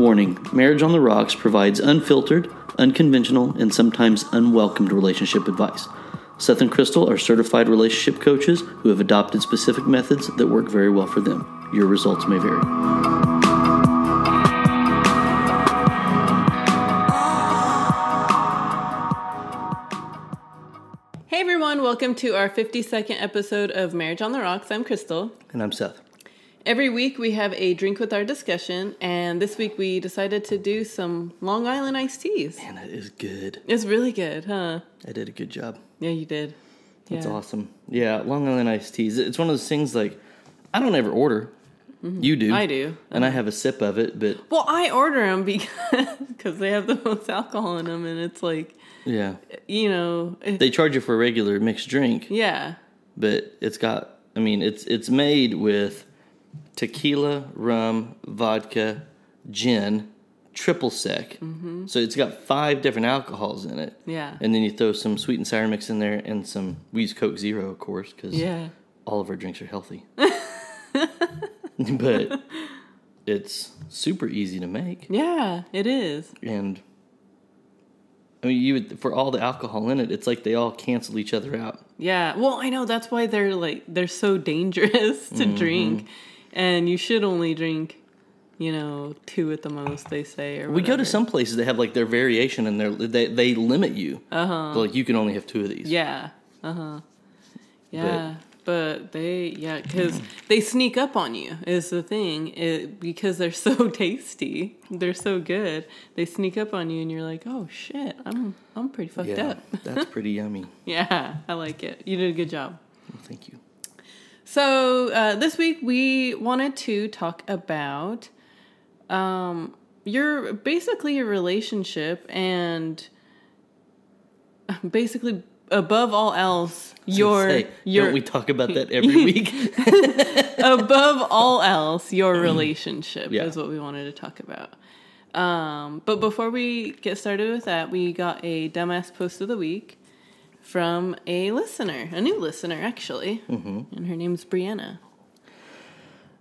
Warning Marriage on the Rocks provides unfiltered, unconventional, and sometimes unwelcomed relationship advice. Seth and Crystal are certified relationship coaches who have adopted specific methods that work very well for them. Your results may vary. Hey everyone, welcome to our 52nd episode of Marriage on the Rocks. I'm Crystal. And I'm Seth. Every week we have a drink with our discussion, and this week we decided to do some Long Island iced teas. Man, that is good. It's really good, huh? I did a good job. Yeah, you did. That's yeah. awesome. Yeah, Long Island iced teas. It's one of those things like I don't ever order. You do. Mm-hmm. I do. And I have a sip of it, but Well, I order them because cause they have the most alcohol in them, and it's like, yeah. you know, They charge you for a regular mixed drink, yeah. but it's got I mean, it's it's made with tequila, rum, vodka, gin, triple sec. Mm-hmm. So it's got five different alcohols in it. Yeah. And then you throw some sweet and sour mix in there and some we use Coke Zero, of course, because Yeah. all of our drinks are healthy. but it's super easy to make, Yeah, it is. and I mean, you would for all the alcohol in it, it's like they all cancel each other out. Yeah. Well, I know that's why they're like they're so dangerous to Mm-hmm. drink, and you should only drink, you know, two at the most. They say. Or We go to some places that have like their variation and their they they limit you. Uh-huh. Like you can only have two of these. Yeah. Uh huh. Yeah. But they, yeah, because they sneak up on you is the thing. It, because they're so tasty, they're so good. They sneak up on you, and you're like, "Oh shit, I'm I'm pretty fucked Yeah, up." that's pretty yummy. Yeah, I like it. You did a good job. Thank you. So uh, this week we wanted to talk about um, your basically your relationship and basically above all else your Say, your don't we talk about that every week? above all else your relationship Yeah. is what we wanted to talk about. Um, but before we get started with that, we got a dumbass post of the week from a listener, a new listener actually, Mm-hmm. and her name's Brianna.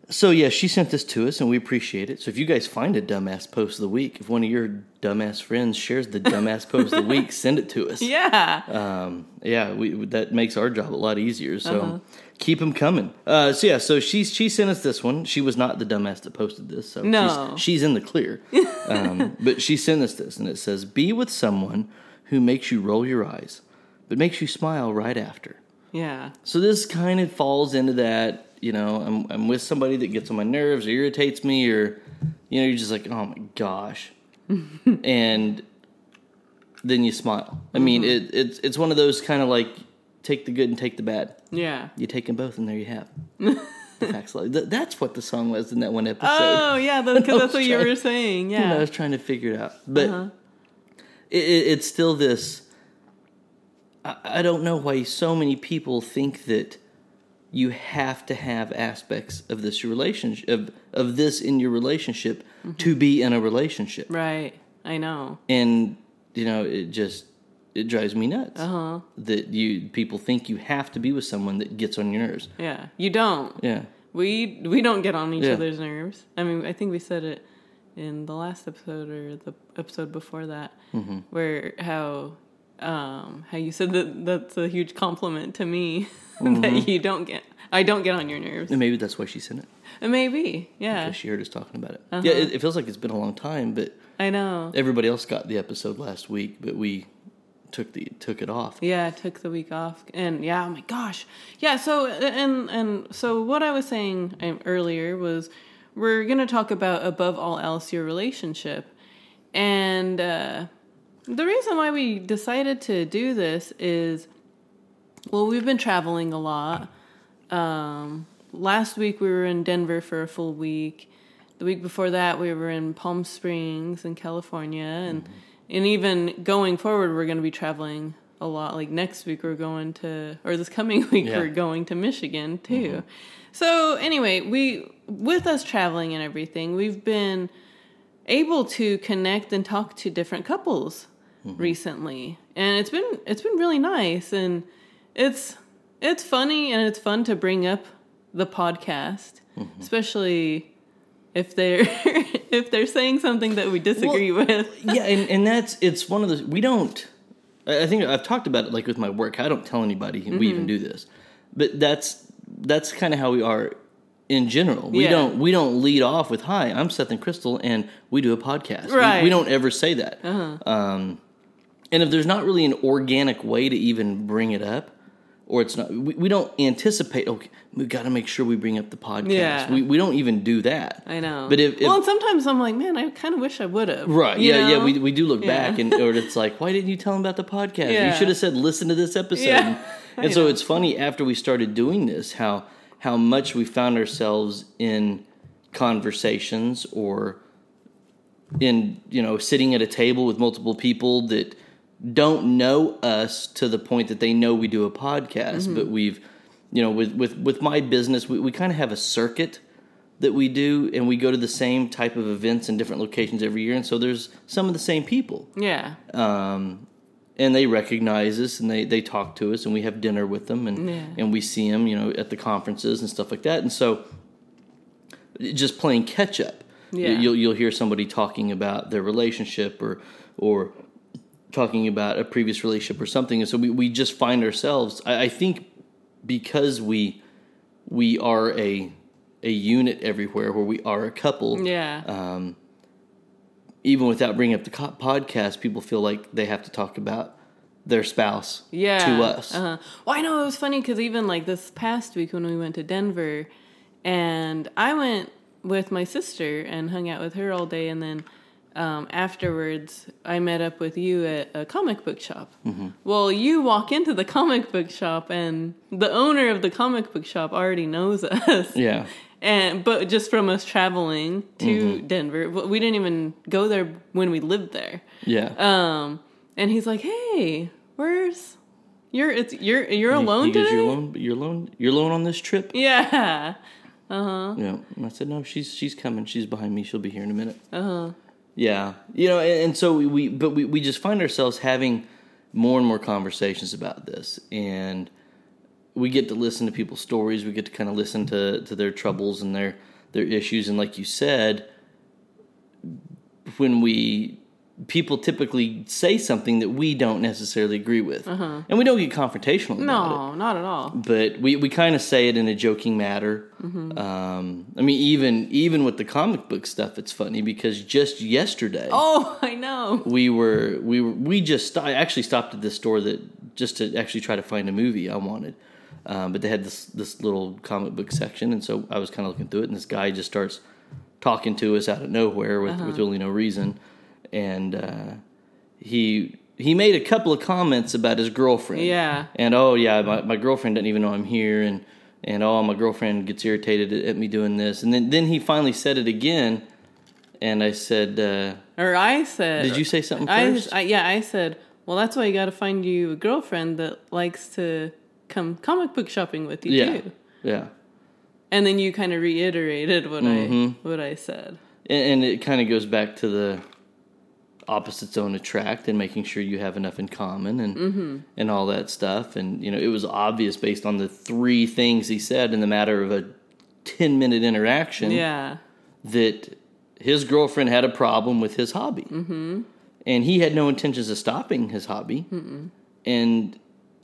so yeah, she sent this to us, and we appreciate it. So if you guys find a dumbass post of the week, if one of your dumbass friends shares the dumbass post of the week, send it to us. Yeah. um, yeah, we that makes our job a lot easier. So Uh-huh. keep them coming. Uh, so yeah, so she she sent us this one. She was not the dumbass that posted this, so No. she's, she's in the clear. um, but she sent us this, and it says, "Be with someone who makes you roll your eyes, but makes you smile right after." Yeah. So this kind of falls into that. You know, I'm I'm with somebody that gets on my nerves or irritates me, or you know, you're just like, oh my gosh, and then you smile. I mean, it, it's it's one of those kind of like take the good and take the bad. Yeah. You take them both, and there you have. the facts like Th- that's what the song was in that one episode. Oh, yeah, because that's what you were saying. Yeah. I was trying to figure it out, but Uh-huh. it, it, it's still this. I, I don't know why so many people think that you have to have aspects of this relationship of, of this in your relationship Mm-hmm. to be in a relationship, Right. I know. and you know it just it drives me nuts Uh huh. that you people think you have to be with someone that gets on your nerves. Yeah. You don't. Yeah, We we don't get on each Yeah. other's nerves. I mean, I think we said it in the last episode or the episode before that, Mm-hmm. where how um how you said that that's a huge compliment to me Mm-hmm. that you don't get I don't get on your nerves. and maybe that's why she sent it And maybe, yeah, because she heard us talking about it. Uh-huh. Yeah, it, it feels like it's been a long time, but I know. everybody else got the episode last week, but we took the took it off. Yeah, took the week off, and yeah, oh my gosh, yeah. So and and so what I was saying um, earlier was we're gonna talk about above all else your relationship, and uh, the reason why we decided to do this is, well, we've been traveling a lot. Um, last week we were in Denver for a full week. The week before that we were in Palm Springs in California, and and even going forward we're going to be traveling a lot. Like next week we're going to, or this coming week Yeah. we're going to Michigan too. So anyway, we with us traveling and everything, we've been able to connect and talk to different couples recently, and it's been it's been really nice, and it's it's funny and it's fun to bring up the podcast, especially if they're if they're saying something that we disagree with. yeah, and, and that's it's one of the we don't. I think I've talked about it like with my work. I don't tell anybody we Mm-hmm. even do this, but that's that's kind of how we are in general. We Yeah. don't we don't lead off with "Hi, I'm Seth and Crystal, and we do a podcast." We- Right. Uh-huh. We, don't ever say that. Um, and if there's not really an organic way to even bring it up, or it's not, we, we don't anticipate. Okay, we got to make sure we bring up the podcast. Yeah. We we don't even do that. I know. But if, if well, and sometimes I'm like, man, I kind of wish I would have. Right. Yeah. Yeah. We, we do look Yeah. back and or it's like, why didn't you tell them about the podcast? Yeah. You should have said, listen to this episode. Yeah. I And so it's funny after we started doing this, how how much we found ourselves in conversations or in you know sitting at a table with multiple people that don't know us to the point that they know we do a podcast Mm-hmm. but we've you know with with with my business we, we kind of have a circuit that we do and we go to the same type of events in different locations every year and so there's some of the same people Yeah. um, and they recognize us and they, they talk to us and we have dinner with them and Yeah. and we see them you know at the conferences and stuff like that and so just playing catch up Yeah. you'll you'll hear somebody talking about their relationship or or talking about a previous relationship or something and so we, we just find ourselves I, I think because we we are a a unit everywhere where we are a couple Yeah. um, even without bringing up the podcast, people feel like they have to talk about their spouse yeah. to us. Uh-huh. Well, I know it was funny because even like this past week when we went to Denver, and I went with my sister and hung out with her all day, and then um, afterwards I met up with you at a comic book shop. Mm-hmm. Well, you walk into the comic book shop, and the owner of the comic book shop already knows us. Yeah, And but just from us traveling to Mm-hmm. Denver, we didn't even go there when we lived there. yeah. Um, and he's like, "Hey, where's you're it's you're you're alone he goes, today?" You're alone. You're alone. You're alone on this trip. Yeah. Uh huh. Yeah. And I said, no, she's she's coming. She's behind me. She'll be here in a minute. Uh huh. Yeah. You know, and, and so we, but we, we just find ourselves having more and more conversations about this. And we get to listen to people's stories, we get to kind of listen to, to their troubles and their their issues. And like you said when we people typically say something that we don't necessarily agree with. And we don't get confrontational about it No, not at all. but we, we kind of say it in a joking matter. Um, I mean, even even with the comic book stuff, it's funny because just yesterday Oh, I know. we were we were we just sto- I actually stopped at this store that just to actually try to find a movie I wanted, um, but they had this this little comic book section, and so I was kind of looking through it, and this guy just starts talking to us out of nowhere with with really no reason, and uh, he. He made a couple of comments about his girlfriend. Yeah. And oh yeah, my, my girlfriend doesn't even know I'm here, and and oh my girlfriend gets irritated at, me doing this, and then then he finally said it again, and I said, uh, Or I said. did you say something I. I yeah, I said. Well, that's why you got to find you a girlfriend that likes to come comic book shopping with you yeah, too. yeah, And then you kind of reiterated what Mm-hmm. I what I said. and, and it kind of goes back to the opposites don't attract, and making sure you have enough in common, and Mm-hmm. and all that stuff, and you know it was obvious based on the three things he said in the matter of a ten minute interaction. Yeah. that his girlfriend had a problem with his hobby. Mm-hmm. And he had no intentions of stopping his hobby. And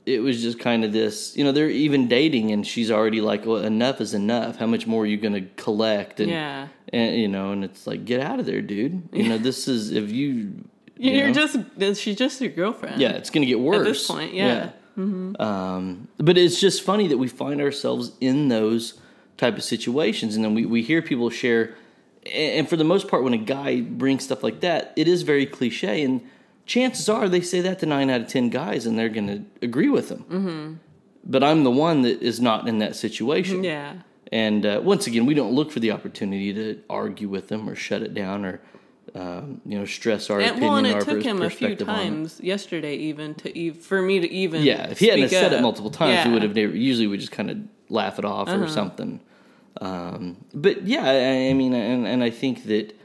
it was just kind of this, you know, they're even dating and she's already like, well, enough is enough. How much more are you going to collect? And, Yeah. and, you know, and it's like, get out of there, dude. You know, this is, if you, you You're know, just she's just your girlfriend. yeah, it's going to get worse. At this point, yeah. Um, but it's just funny that we find ourselves in those type of situations, and then we, we hear people share. And for the most part, when a guy brings stuff like that, it is very cliche, and chances are they say that to nine out of ten guys, and they're going to agree with them. Mm-hmm. But I'm the one that is not in that situation. Yeah. And uh, once again, we don't look for the opportunity to argue with them or shut it down or um, you know stress our And, opinion. well, and our it took him a few perspective on it. times yesterday, even to ev- for me to even. Yeah, if he hadn't said it multiple times, yeah. Uh-huh. we would have never. Usually, we just kind of laugh it off or something. Um, but yeah, I, I mean, and, and I think that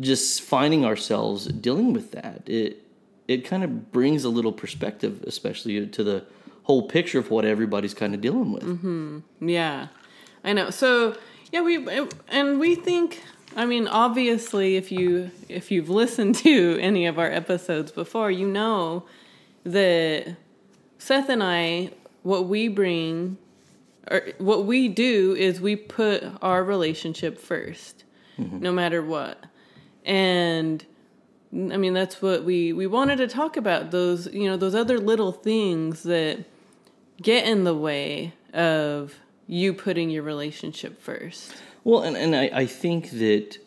just finding ourselves dealing with that, it it kind of brings a little perspective, especially to the whole picture of what everybody's kind of dealing with. Mm-hmm. Yeah, I know. So Yeah, we and we think. I mean, obviously, if you if you've listened to any of our episodes before, you know that Seth and I, what we bring, or what we do is we put our relationship 1st no matter what, and. I mean, that's what we we wanted to talk about those you know those other little things that get in the way of you putting your relationship first. Well, and, and I, I think that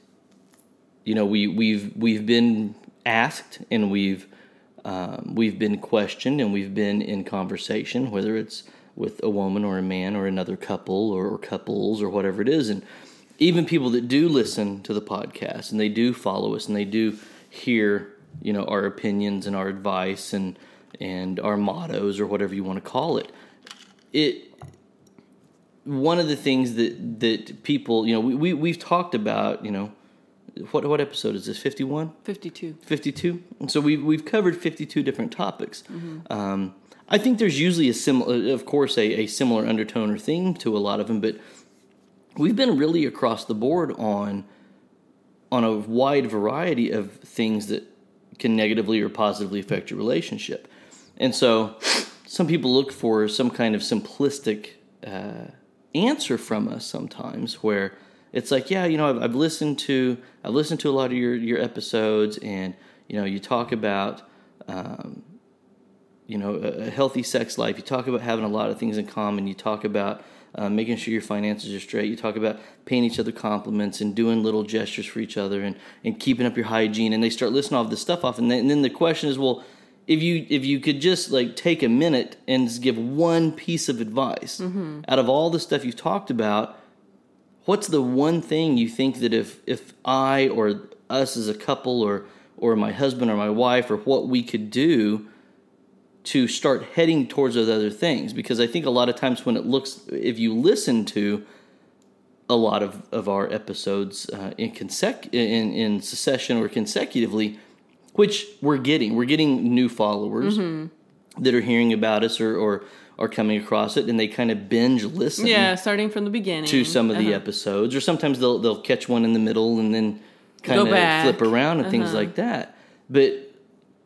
you know we we've we've been asked and we've um, we've been questioned and we've been in conversation, whether it's with a woman or a man or another couple or, or couples or whatever it is, and even people that do listen to the podcast and they do follow us and they do hear you know our opinions and our advice and and our mottos or whatever you want to call it. It one of the things that that people you know we, we we've talked about you know what what episode is this 51 52 52 and so we've we've covered 52 different topics. Um, i think there's usually a similar of course a, a similar undertone or theme to a lot of them but we've been really across the board on on a wide variety of things that can negatively or positively affect your relationship. And so some people look for some kind of simplistic uh, answer from us sometimes where it's like yeah you know I've, I've listened to i've listened to a lot of your your episodes and you know you talk about um, you know a, a healthy sex life. You talk about having a lot of things in common. You talk about uh, making sure your finances are straight. You talk about paying each other compliments and doing little gestures for each other and, and keeping up your hygiene. And they start listing all this stuff off. And then, and then the question is well if you if you could just like take a minute and just give one piece of advice out of all the stuff you've talked about what's the one thing you think that if if I or us as a couple or or my husband or my wife or what we could do to start heading towards those other things because I think a lot of times when it looks if you listen to a lot of, of our episodes uh, in consec in, in succession or consecutively which we're getting we're getting new followers that are hearing about us or, or are coming across it and they kind of binge listen Yeah, starting from the beginning. to some of the Uh-huh. episodes, or sometimes they'll they'll catch one in the middle and then kind Go of back. flip around and things Uh-huh. like that. But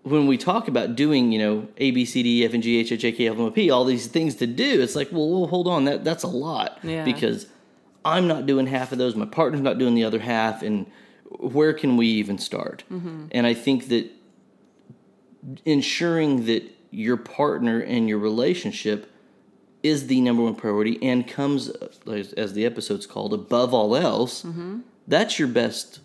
when we talk about doing, you know, A B C D E F and G H I J K L M N P, all these things to do, it's like, well, well hold on, that that's a lot Yeah. because I'm not doing half of those, my partner's not doing the other half, and where can we even start? Mm-hmm. And I think that ensuring that your partner and your relationship is the number one priority and comes as, as the episode's called above all else that's your best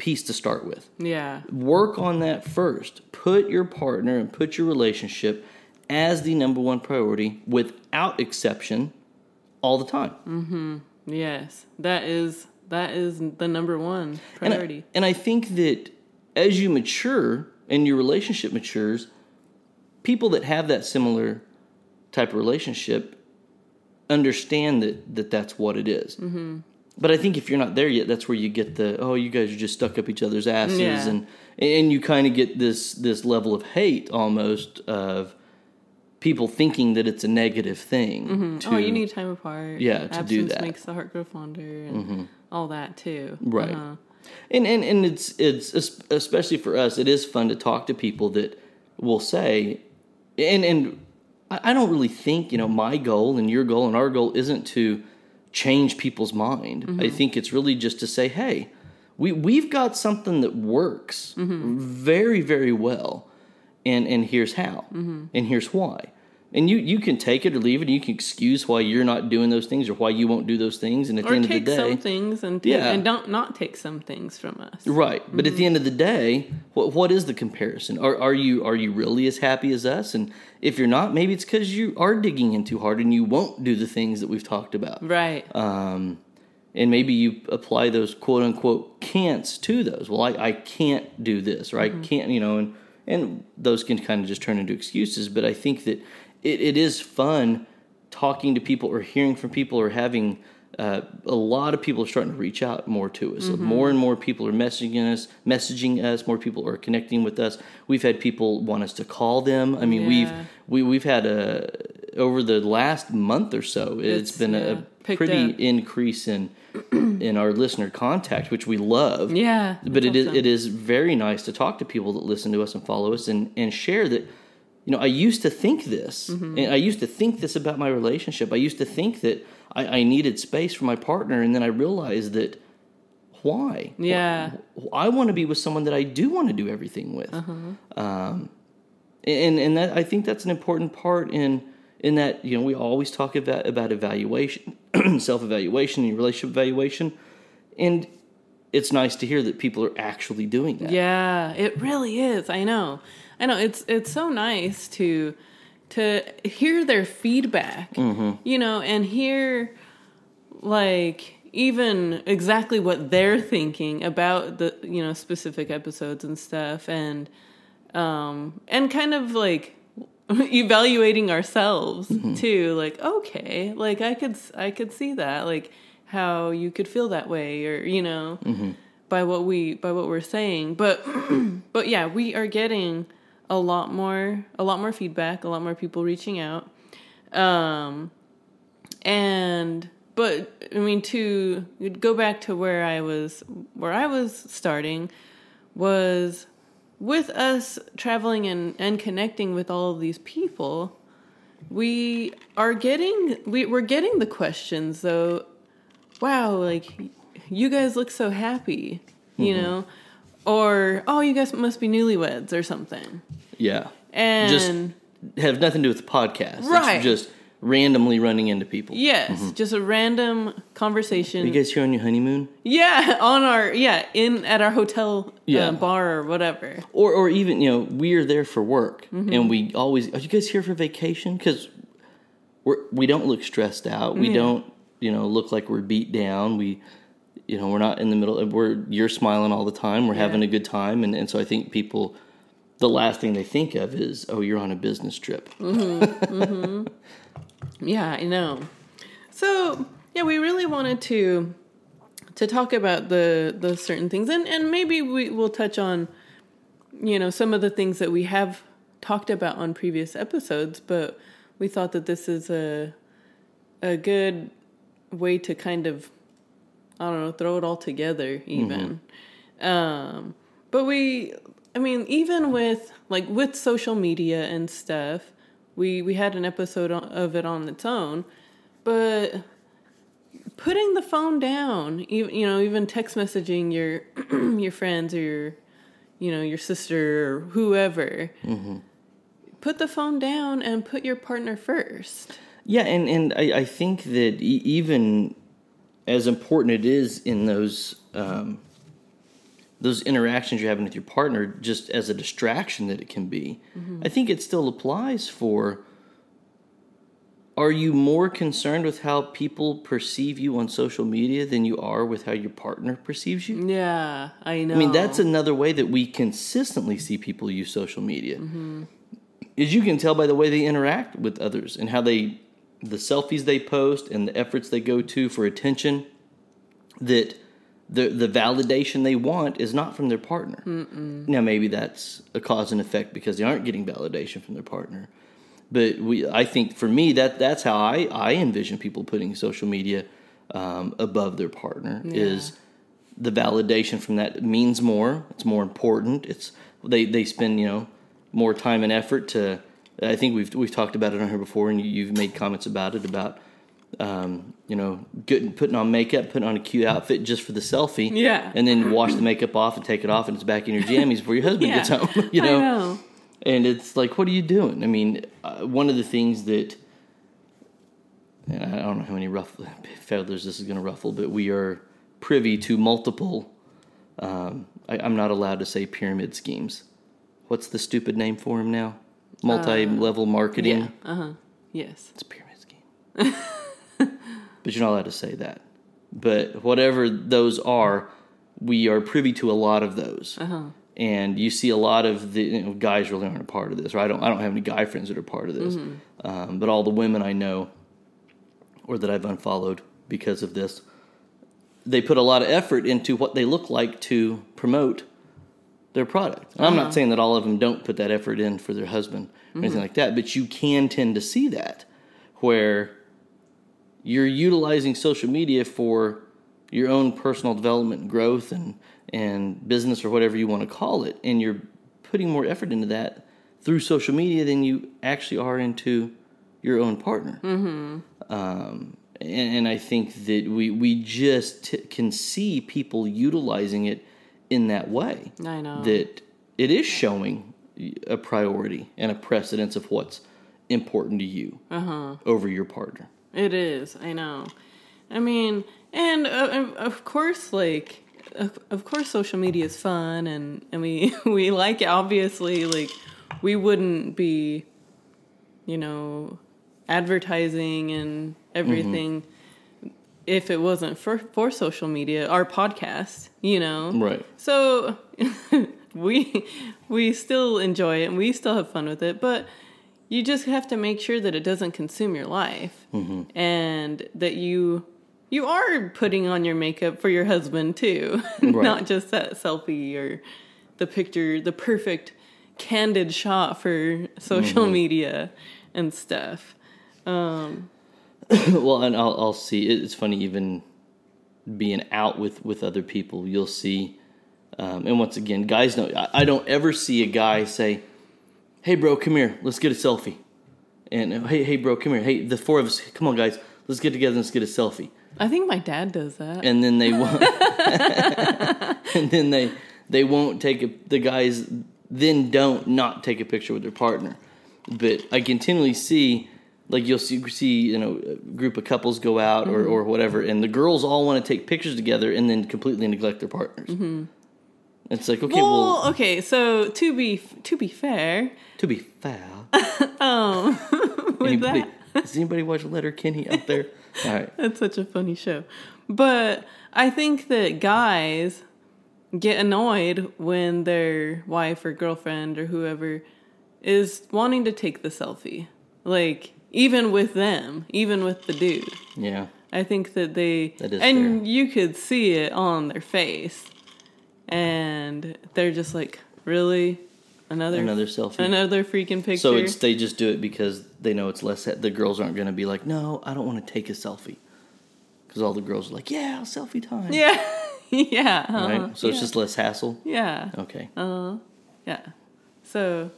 piece to start with Yeah. work on that first put your partner and put your relationship as the number one priority without exception all the time Mhm. Yes. That is that is the number one and I, priority. and I think that as you mature and your relationship matures, people that have that similar type of relationship understand that, that that's what it is. Mm-hmm. But I think if you're not there yet, that's where you get the oh, you guys are just stuck up each other's asses, Yeah. and and you kind of get this this level of hate almost of people thinking that it's a negative thing. To, oh, you need time apart. Yeah, to do Absence that. Mm-hmm. makes the heart grow fonder and all that too. Right. Uh-huh. And and and it's it's especially for us, it is fun to talk to people that will say, and and I don't really think you know my goal and your goal and our goal isn't to change people's mind. I mm-hmm. think it's really just to say, hey, we we've got something that works mm-hmm. very very well, and and here's how, mm-hmm. and here's why. And you, you can take it or leave it. And you can excuse why you're not doing those things or why you won't do those things. And at the Or end of the take day, some things and take, Yeah. and don't not take some things from us. Right, but at the end of the day, what what is the comparison? Are are you are you really as happy as us? And if you're not, maybe it's because you are digging in too hard and you won't do the things that we've talked about. Right. Um, and maybe you apply those quote unquote can'ts to those. Well, I, I can't do this, or I can't, you know, and and those can kind of just turn into excuses. But I think that it, it is fun talking to people or hearing from people or having uh, a lot of people are starting to reach out more to us. More and more people are messaging us, messaging us. More people are connecting with us. We've had people want us to call them. I mean, we've we we've had a over the last month or so, it's It's, been yeah, a pretty up. increase in in our listener contact, which we love. Yeah, but it is it is very nice to talk to people that listen to us and follow us and and share that. You know, I used to think this, Mm-hmm. and I used to think this about my relationship. I used to think that I, I needed space for my partner, and then I realized that why? Yeah. I want to be with someone that I do want to do everything with. Uh-huh. Um, and and that I think that's an important part in in that you know we always talk about about evaluation, self evaluation, and relationship evaluation, and it's nice to hear that people are actually doing that. Yeah, it really is. I know. I know. It's it's so nice to to hear their feedback. You know, and hear like even exactly what they're thinking about the you know specific episodes and stuff and um and kind of like evaluating ourselves too like okay like i could i could see that like how you could feel that way or you know by what we by what we're saying. But but yeah we are getting a lot more a lot more feedback a lot more people reaching out. Um and but i mean to go back to where i was where i was starting was with us traveling and, and connecting with all of these people we are getting we, we're getting the questions though wow like you guys look so happy you know or oh you guys must be newlyweds or something Yeah. and Just have nothing to do with the podcast. Right. It's just randomly running into people. yes just a random conversation Are you guys here on your honeymoon? Yeah, on our yeah in at our hotel Yeah. uh, bar or whatever. or or even you know we are there for work Mm-hmm. and we always are you guys here for vacation because we're we don't look stressed out we Yeah. don't you know look like we're beat down. We you know we're not in the middle we're you're smiling all the time. We're having a good time. And, and so i think people the last thing they think of is oh you're on a business trip. Mm-hmm, mm-hmm. Yeah, I know. So yeah, we really wanted to to talk about the the certain things, and and maybe we will touch on you know some of the things that we have talked about on previous episodes, but we thought that this is a a good way to kind of I don't know throw it all together even. Um, but we, I mean, even with like with social media and stuff, we we had an episode of it on its own, but putting the phone down, even you know, even text messaging your your friends or your you know your sister or whoever, put the phone down and put your partner first. Yeah, and and I, I think that e- even as important it is in those um, those interactions you're having with your partner, just as a distraction that it can be, I think it still applies for. Are you more concerned with how people perceive you on social media than you are with how your partner perceives you? Yeah, I know. I mean, that's another way that we consistently see people use social media. Is you can tell by the way they interact with others and how they, the selfies they post and the efforts they go to for attention, that the the validation they want is not from their partner. Now, maybe that's a cause and effect because they aren't getting validation from their partner. But we, I think for me that that's how I I envision people putting social media um, above their partner is the validation from that means more. It's more important. It's they they spend you know more time and effort to. I think we've we've talked about it on here before, and you, you've made comments about it about um, you know good, putting on makeup, putting on a cute outfit just for the selfie, Yeah. and then wash the makeup off and take it off, and it's back in your jammies before your husband Yeah. gets home. You I know? know. and it's like, what are you doing? I mean, uh, one of the things that and I don't know how many ruffle, feathers this is going to ruffle, but we are privy to multiple. Um, I, I'm not allowed to say pyramid schemes. What's the stupid name for them now? Multi-level marketing. Yeah. Uh huh. Yes. It's a pyramid scheme. but you're not allowed to say that. But whatever those are, we are privy to a lot of those. And you see a lot of the you know, guys really aren't a part of this. Or I don't. I don't have any guy friends that are part of this. Um, but all the women I know, or that I've unfollowed because of this, they put a lot of effort into what they look like to promote their product. And I'm not saying that all of them don't put that effort in for their husband or anything like that, but you can tend to see that. where you're utilizing social media for your own personal development and growth and and business or whatever you want to call it and you're putting more effort into that through social media than you actually are into your own partner mm-hmm. um, and, and, i think that we we just t- can see people utilizing it in that way i know that it is showing a priority and a precedence of what's important to you uh-huh. over your partner it is i know i mean and uh, of course, like of, of course, social media is fun, and and we we like it. Obviously, like we wouldn't be, you know, advertising and everything mm-hmm. If it wasn't for for social media. Our podcast, you know, right? So we we still enjoy it and we still have fun with it, but you just have to make sure that it doesn't consume your life mm-hmm. and that you you are putting on your makeup for your husband too, right. not just that selfie or the picture, the perfect candid shot for social mm-hmm. media and stuff. Um, well, and I'll, I'll see. It's funny, even being out with with other people, you'll see. Um, and once again, guys know I, I don't ever see a guy say, "Hey, bro, come here, let's get a selfie," and "Hey, hey, bro, come here, hey, the four of us, come on, guys, let's get together and let's get a selfie." I think my dad does that. And then they won't. and then they they won't take a, the guys then don't not take a picture with their partner. But I continually see like you'll see see you know a group of couples go out mm-hmm. or or whatever, and the girls all want to take pictures together and then completely neglect their partners. Mm-hmm. It's like okay, well, well, okay. So to be to be fair, to be fair, um, with anybody, that, does anybody watch Letterkenny out there? All right. That's such a funny show. But I think that guys get annoyed when their wife or girlfriend or whoever is wanting to take the selfie. Like, even with them, even with the dude. Yeah. I think that they. That is and fair. you could see it on their face. And they're just like, really? Another another selfie, another freaking picture. So it's they just do it because they know it's less. The girls aren't going to be like, no, I don't want to take a selfie, because all the girls are like, yeah, selfie time. Yeah, yeah. Uh-huh. Right. So yeah. it's just less hassle. Yeah. Okay. Uh huh. Yeah. So.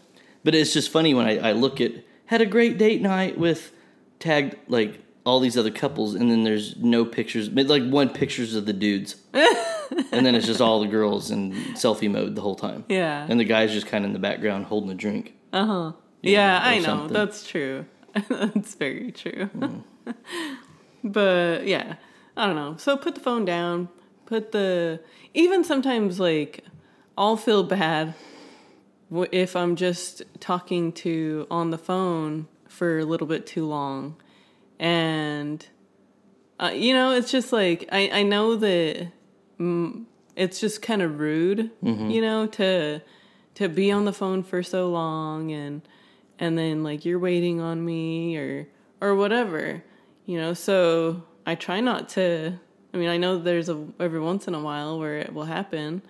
But it's just funny when I, I look at had a great date night with tagged like all these other couples, and then there's no pictures, like one pictures of the dudes. and then it's just all the girls in selfie mode the whole time. Yeah. And the guy's just kind of in the background holding a drink. Uh huh. Yeah, know, I know. Something. That's true. That's very true. Mm. but yeah, I don't know. So put the phone down. Put the. Even sometimes, like, I'll feel bad if I'm just talking to on the phone for a little bit too long. And, uh, you know, it's just like, I, I know that it's just kind of rude, mm-hmm. you know, to to be on the phone for so long and and then like you're waiting on me or or whatever, you know. So I try not to. I mean, I know there's a every once in a while where it will happen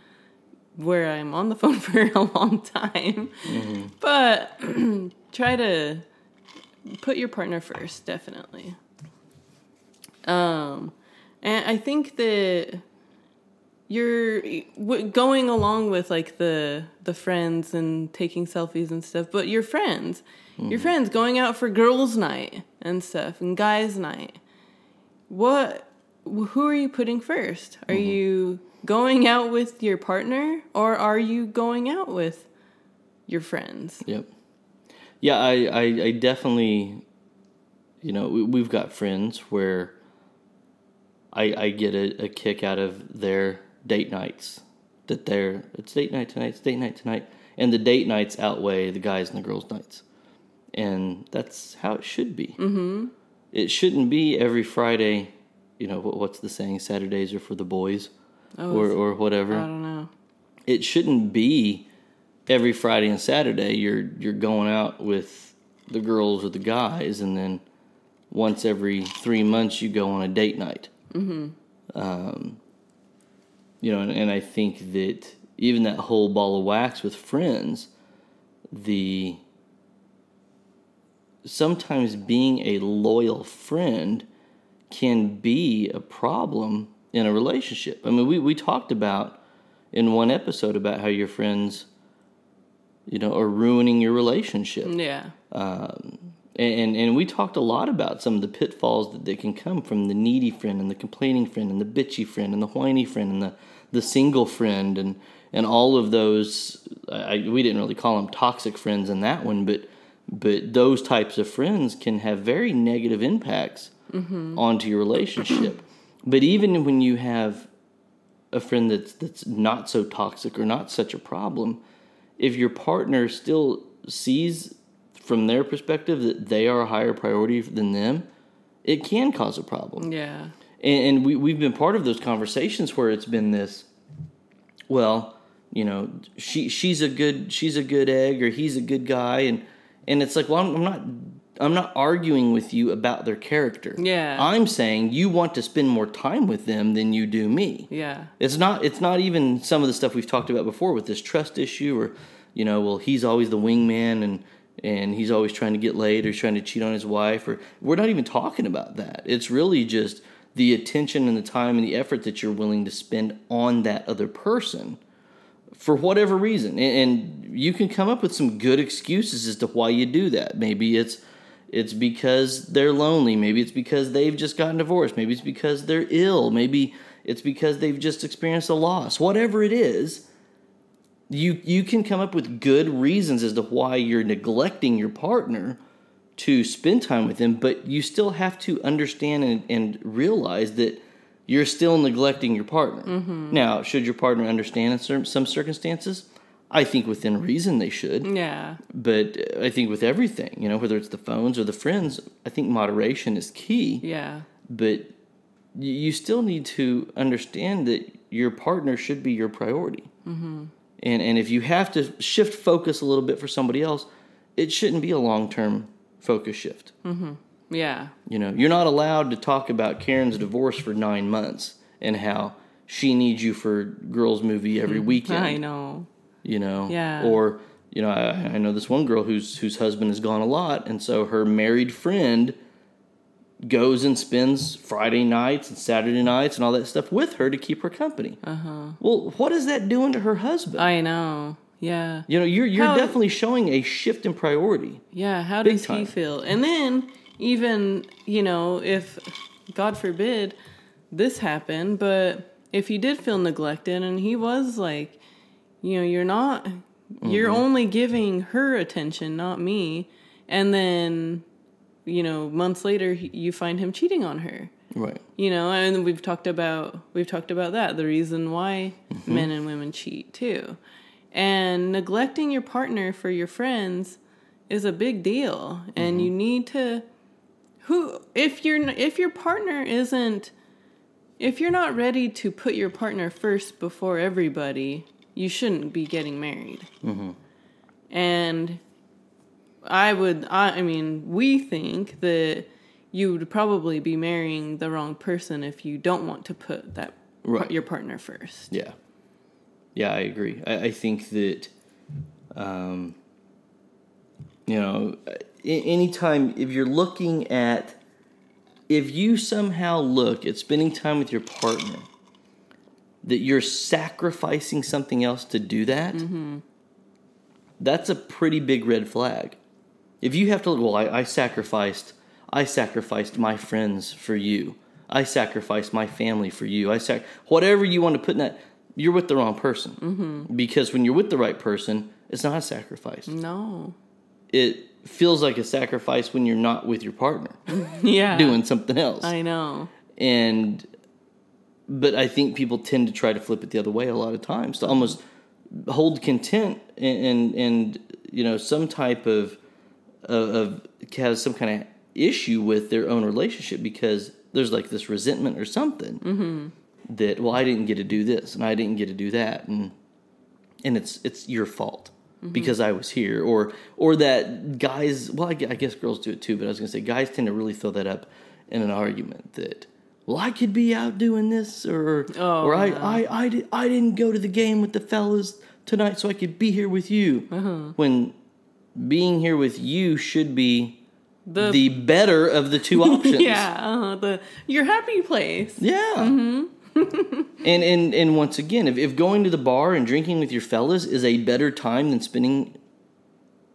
where I'm on the phone for a long time, mm-hmm. but try to put your partner first, definitely. Um, and I think that you're going along with like the the friends and taking selfies and stuff but your friends mm-hmm. your friends going out for girls night and stuff and guys night what who are you putting first are mm-hmm. you going out with your partner or are you going out with your friends yep yeah i i, I definitely you know we, we've got friends where I, I get a, a kick out of their date nights that they're it's date night tonight, it's date night tonight, and the date nights outweigh the guys and the girls nights, and that's how it should be. Mm-hmm. It shouldn't be every Friday. You know what's the saying? Saturdays are for the boys, oh, or or whatever. I don't know. It shouldn't be every Friday and Saturday. You're you're going out with the girls or the guys, and then once every three months you go on a date night. Mm-hmm. Um, you know, and, and I think that even that whole ball of wax with friends, the sometimes being a loyal friend can be a problem in a relationship. I mean, we, we talked about in one episode about how your friends, you know, are ruining your relationship. Yeah. Um, and, and we talked a lot about some of the pitfalls that, that can come from the needy friend and the complaining friend and the bitchy friend and the whiny friend and the, the single friend and, and all of those. I, we didn't really call them toxic friends in that one, but but those types of friends can have very negative impacts mm-hmm. onto your relationship. But even when you have a friend that's that's not so toxic or not such a problem, if your partner still sees from their perspective that they are a higher priority than them, it can cause a problem. Yeah. And, and we we've been part of those conversations where it's been this, well, you know, she she's a good she's a good egg or he's a good guy, and and it's like, well, I'm, I'm not I'm not arguing with you about their character. Yeah. I'm saying you want to spend more time with them than you do me. Yeah. It's not it's not even some of the stuff we've talked about before with this trust issue or you know, well he's always the wingman and and he's always trying to get laid or he's trying to cheat on his wife or we're not even talking about that. It's really just the attention and the time and the effort that you're willing to spend on that other person for whatever reason. And, and you can come up with some good excuses as to why you do that. Maybe it's it's because they're lonely. Maybe it's because they've just gotten divorced. Maybe it's because they're ill. Maybe it's because they've just experienced a loss. Whatever it is, you you can come up with good reasons as to why you're neglecting your partner to spend time with them, but you still have to understand and, and realize that you're still neglecting your partner. Mm-hmm. Now, should your partner understand in some circumstances? I think within reason they should Yeah. but I think with everything, you know, whether it's the phones or the friends, I think moderation is key. Yeah. But you still need to understand that your partner should be your priority. Mm-hmm. And and if you have to shift focus a little bit for somebody else, it shouldn't be a long term focus shift. Yeah. You know, you're not allowed to talk about Karen's divorce for nine months and how she needs you for girls' movie every weekend I know. You know Yeah. or you know I, I know this one girl whose whose husband has gone a lot and so her married friend goes and spends friday nights and saturday nights and all that stuff with her to keep her company uh-huh. well what is that doing to her husband I know. Yeah. you know you're you're How- definitely showing a shift in priority Yeah, how Big does time. he feel? And then even, you know, if God forbid this happened, but if he did feel neglected and he was like, you know, you're not you're Mm-hmm. only giving her attention, not me. And then, you know, months later he- you find him cheating on her. right You know, and we've talked about we've talked about that, the reason why men and women cheat too. And neglecting your partner for your friends is a big deal and you need to who if you're if your partner isn't if you're not ready to put your partner first before everybody, you shouldn't be getting married. And I would, I, I mean, we think that you would probably be marrying the wrong person if you don't want to put that Right. your partner first. Yeah, yeah, I agree. I, I think that, um, you know, anytime if you're looking at, if you somehow look at spending time with your partner, that you're sacrificing something else to do that, that's a pretty big red flag. If you have to, well, I, I sacrificed, I sacrificed my friends for you. I sacrificed my family for you. I sac whatever you want to put in that. You're with the wrong person mm-hmm. because when you're with the right person, it's not a sacrifice. No. It feels like a sacrifice when you're not with your partner Yeah. doing something else. I know. and but I think people tend to try to flip it the other way a lot of times to almost hold content and and, and you know some type of of, of has some kind of issue with their own relationship because there's like this resentment or something Mm-hmm. that well I didn't get to do this and I didn't get to do that and and it's it's your fault Mm-hmm. because I was here or or that guys well I I guess girls do it too but I was gonna say guys tend to really throw that up in an argument that well I could be out doing this or Oh, or I, yeah. I I did, I didn't go to the game with the fellas tonight so I could be here with you Uh-huh. when being here with you should be the, the better of the two options. yeah, uh, the your happy place. Yeah. Mm-hmm. and and and once again, if, if going to the bar and drinking with your fellas is a better time than spending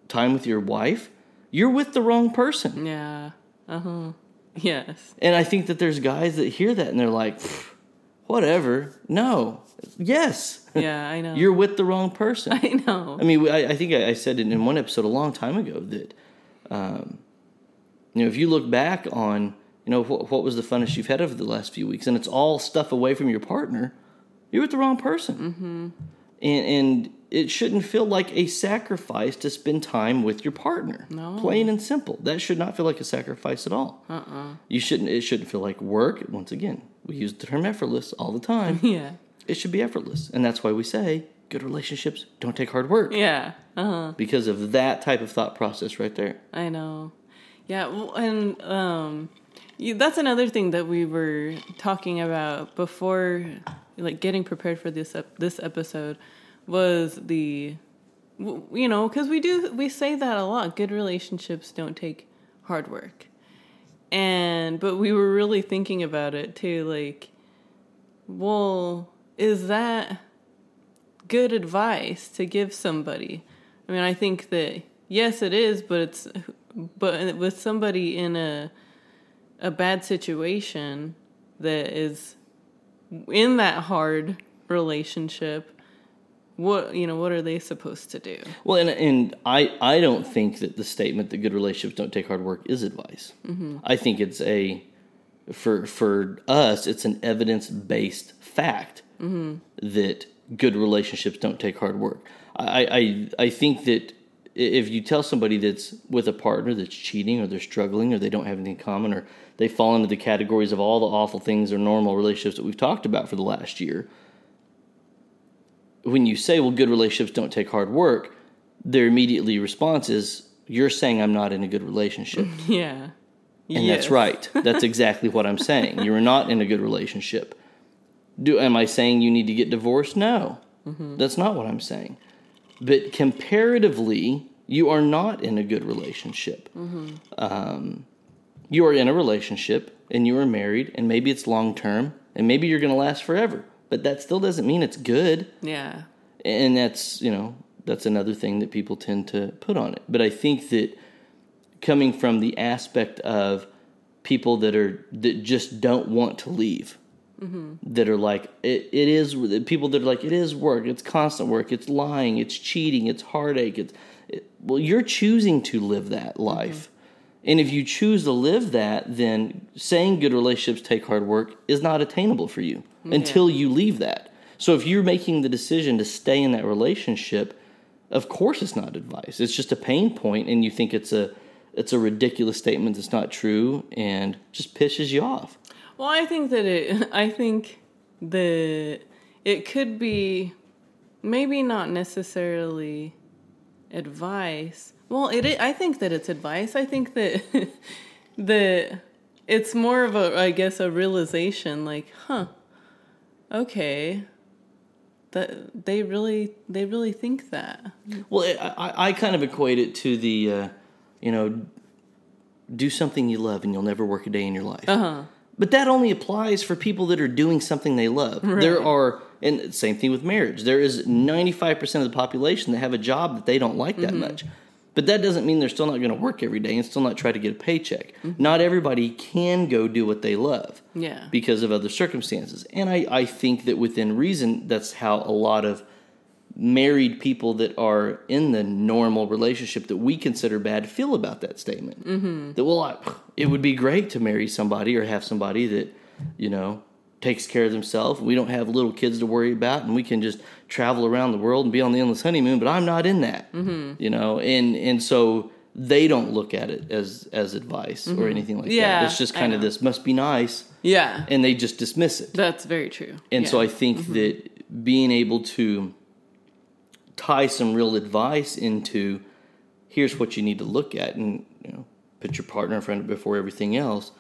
time with your wife, you're with the wrong person. Yeah. Uh huh. Yes. And I think that there's guys that hear that and they're like, whatever. No. Yes. Yeah, I know. You're with the wrong person. I know. I mean, I, I think I, I said it in one episode a long time ago that, um, you know, if you look back on, you know, what, what was the funnest you've had over the last few weeks, and it's all stuff away from your partner, you're with the wrong person. Mm-hmm. And, and it shouldn't feel like a sacrifice to spend time with your partner. No. Plain and simple. That should not feel like a sacrifice at all. Uh-uh. You shouldn't. It shouldn't feel like work. Once again, we use the term effortless all the time. yeah. it should be effortless, and that's why we say good relationships don't take hard work Yeah. Uh huh. because of that type of thought process right there. I know. Yeah, well, and um, you, that's another thing that we were talking about before, like getting prepared for this ep- this episode, was the, you know, because we do we say that a lot. Good relationships don't take hard work, and but we were really thinking about it too. Like, well, is that good advice to give somebody? I mean, I think that yes, it is, but it's but with somebody in a a bad situation that is in that hard relationship, what you know, what are they supposed to do? Well, and and I I don't think that the statement that good relationships don't take hard work is advice. Mm-hmm. I think it's a for for us it's an evidence based fact mm-hmm. that good relationships don't take hard work. I, I I think that if you tell somebody that's with a partner that's cheating or they're struggling or they don't have anything in common or they fall into the categories of all the awful things or normal relationships that we've talked about for the last year, when you say, well, good relationships don't take hard work, their immediately response is, you're saying I'm not in a good relationship. Yeah. And that's right. That's exactly what I'm saying. You're not in a good relationship. Do am I saying you need to get divorced? No. That's not what I'm saying. But comparatively, you are not in a good relationship. Um, you are in a relationship and you are married, and maybe it's long term, and maybe you're going to last forever. But that still doesn't mean it's good. Yeah. and that's you know that's another thing that people tend to put on it. But i think that coming from the aspect of people that are that just don't want to leave mm-hmm. that are like it, it is people that are like it is work it's constant work it's lying it's cheating it's heartache it's it, well you're choosing to live that mm-hmm. life and if you choose to live that then saying good relationships take hard work is not attainable for you until you leave that so if you're making the decision to stay in that relationship of course it's not advice it's just a pain point and you think it's a it's a ridiculous statement that's not true and just pisses you off Well, I think that it. I think that it could be maybe not necessarily advice. Well, it. i- I think that it's advice. I think that that it's more of a, I guess, a realization. Like, huh? Okay. That they really, they really think that. well i, I, I kind of equate it to the uh, you know do something you love and you'll never work a day in your life Uh-huh. But that only applies for people that are doing something they love. Right. There are, and same thing with marriage. There is 95% of the population that have a job that they don't like that much. But that doesn't mean they're still not going to work every day and still not try to get a paycheck. Not everybody can go do what they love Yeah. because of other circumstances. And I, I think that within reason, that's how a lot of married people that are in the normal relationship that we consider bad feel about that statement. Mm-hmm. That, well, I, it would be great to marry somebody or have somebody that, you know, takes care of themselves. We don't have little kids to worry about and we can just travel around the world and be on the endless honeymoon, but I'm not in that, mm-hmm. you know, and, and so they don't look at it as, as advice or anything like Yeah, that. It's just kind of this must be nice Yeah. and they just dismiss it. That's very true. And so I think that being able to tie some real advice into here's what you need to look at and you know put your partner in front of before everything else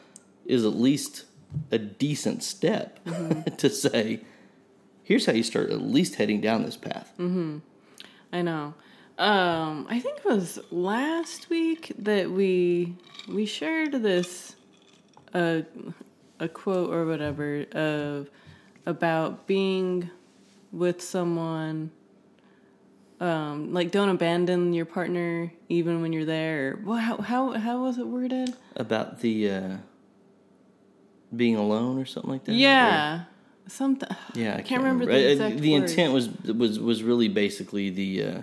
is at least a decent step to say here's how you start at least heading down this path. Mm-hmm. I know. Um, I think it was last week that we we shared this uh, a quote or whatever of about being with someone um like don't abandon your partner even when you're there well, how how how was it worded About the uh, being alone or something like that. yeah something yeah. I can't remember the Uh, exact the intent was was was really basically the. Uh,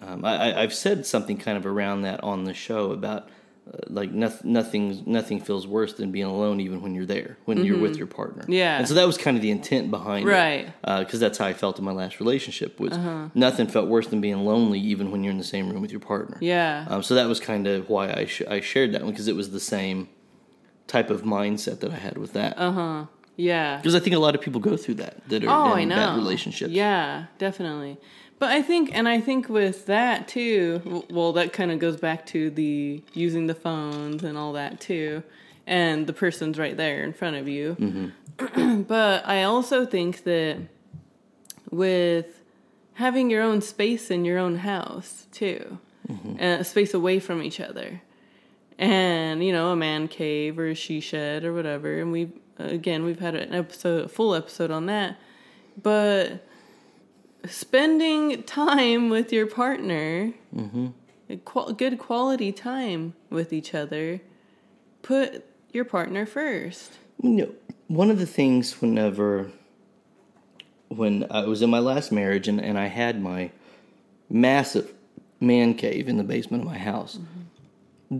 um, I, I- I've said something kind of around that on the show about uh, like nothing nothing nothing feels worse than being alone even when you're there when you're with your partner. Mm-hmm. Yeah. and so that was kind of the intent behind it. Right. Uh-huh. because that's how I felt in my last relationship was nothing felt worse than being lonely even when you're in the same room with your partner. yeah Um, so that was kind of why I sh- I shared that one because it was the same type of mindset that I had with that. Uh-huh. yeah Because I think a lot of people go through that that are Oh, in I know. bad relationships. Yeah, definitely. But I think, and I think with that too, well, that kind of goes back to the using the phones and all that too, and the person's right there in front of you. Mm-hmm. but I also think that with having your own space in your own house too, Mm-hmm. and a space away from each other, and you know, a man cave or a she shed or whatever, and we again we've had an episode, a full episode on that, but spending time with your partner, mm-hmm. a qual- good quality time with each other, put your partner first. You know, one of the things whenever when I was in my last marriage and, and I had my massive man cave in the basement of my house, mm-hmm.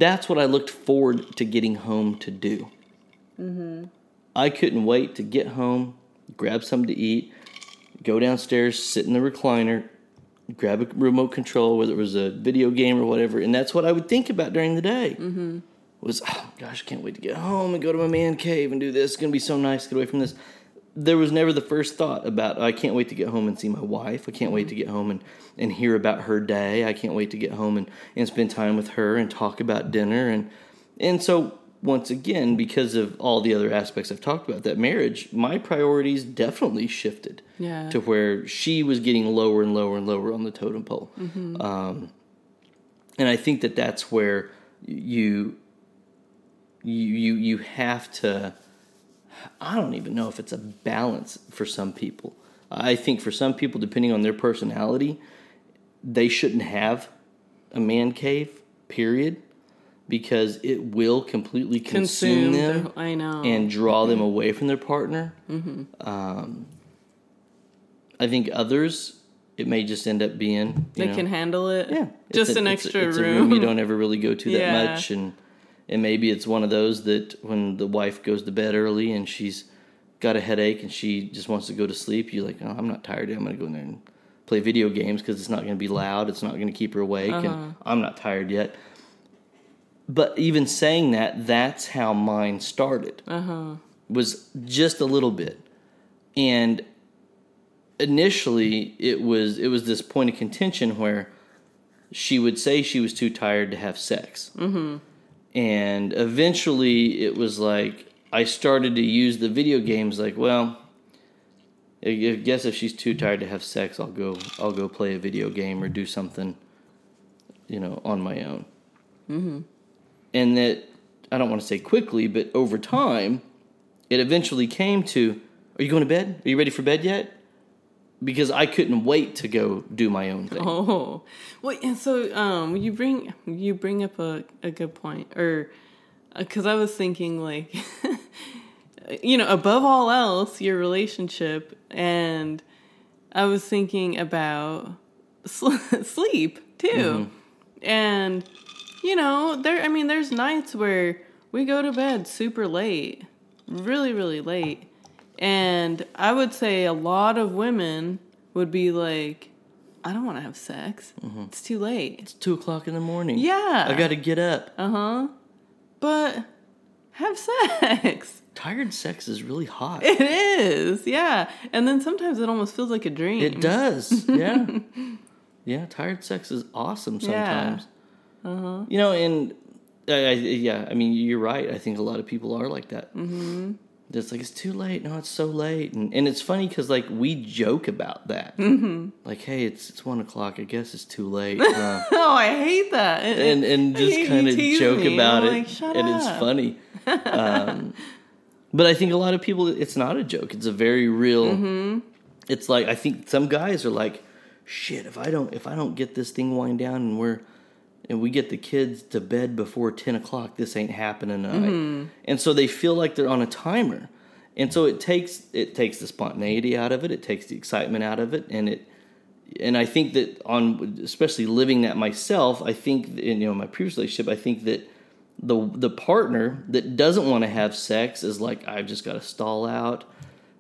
That's what I looked forward to getting home to do. I couldn't wait to get home, grab something to eat, go downstairs, sit in the recliner, grab a remote control, whether it was a video game or whatever, and that's what I would think about during the day. Mm-hmm. Was oh gosh, I can't wait to get home and go to my man cave and do this. It's gonna be so nice to get away from this. There was never the first thought about I can't wait to get home and see my wife. I can't wait to get home and, and hear about her day. I can't wait to get home and, and spend time with her and talk about dinner and and so once again, because of all the other aspects I've talked about, that marriage, my priorities definitely shifted Yeah. to where she was getting lower and lower and lower on the totem pole. Hmm. Um, and I think that that's where you you you you have to. I don't even know if it's a balance for some people. I think for some people, depending on their personality, they shouldn't have a man cave. Period. Because it will completely consume, Consume. them the- I know. and draw them away from their partner. Um, I think others, it may just end up being they know, can handle it. yeah, Just a- an it's extra it's a room. you don't ever really go to that Yeah. much, and and maybe it's one of those that when the wife goes to bed early and she's got a headache and she just wants to go to sleep, you're like, oh, I'm not tired. yet. I'm going to go in there and play video games because it's not going to be loud. It's not going to keep her awake, Uh-huh. and I'm not tired yet. But even saying that, that's how mine started. Uh-huh. Was just a little bit, and initially it was it was this point of contention where she would say she was too tired to have sex. Mm-hmm. And eventually it was like I started to use the video games like, well, I guess if she's too tired to have sex, I'll go I'll go play a video game or do something, you know, on my own. Mm-hmm. And that I don't want to say quickly, but over time, it eventually came to, "Are you going to bed? Are you ready for bed yet?" Because I couldn't wait to go do my own thing. Oh, well, and so um, you bring you bring up a, a good point, or because I was thinking like, you know, above all else, your relationship, and I was thinking about sl- sleep too, and you know, there. I mean, there's nights where we go to bed super late, really, really late. And I would say a lot of women would be like, I don't want to have sex. It's too late. It's two o'clock in the morning. Yeah. I got to get up. Uh huh. But have sex. Tired sex is really hot. It is. Yeah. And then sometimes it almost feels like a dream. It does. Yeah. yeah. Tired sex is awesome sometimes. Uh-huh. You know, and I, I, yeah, I mean, you're right. I think a lot of people are like that. Mm-hmm. It's like it's too late. No, it's so late, and and it's funny because like we joke about that. Mm-hmm. Like, hey, it's it's one o'clock. I guess it's too late. Uh, oh, I hate that. and and just kind of joke me. about I'm it, like, "Shut and it's funny. Um, but I think a lot of people, it's not a joke. It's a very real. Mm-hmm. It's like I think some guys are like, shit. If I don't, if I don't get this thing wind down, and we're and we get the kids to bed before ten o'clock, this ain't happening tonight. Mm-hmm. And so they feel like they're on a timer, and so it takes it takes the spontaneity out of it. It takes the excitement out of it, and it and I think that on especially living that myself, I think in you know my previous relationship, I think that the the partner that doesn't want to have sex is like I've just got to stall out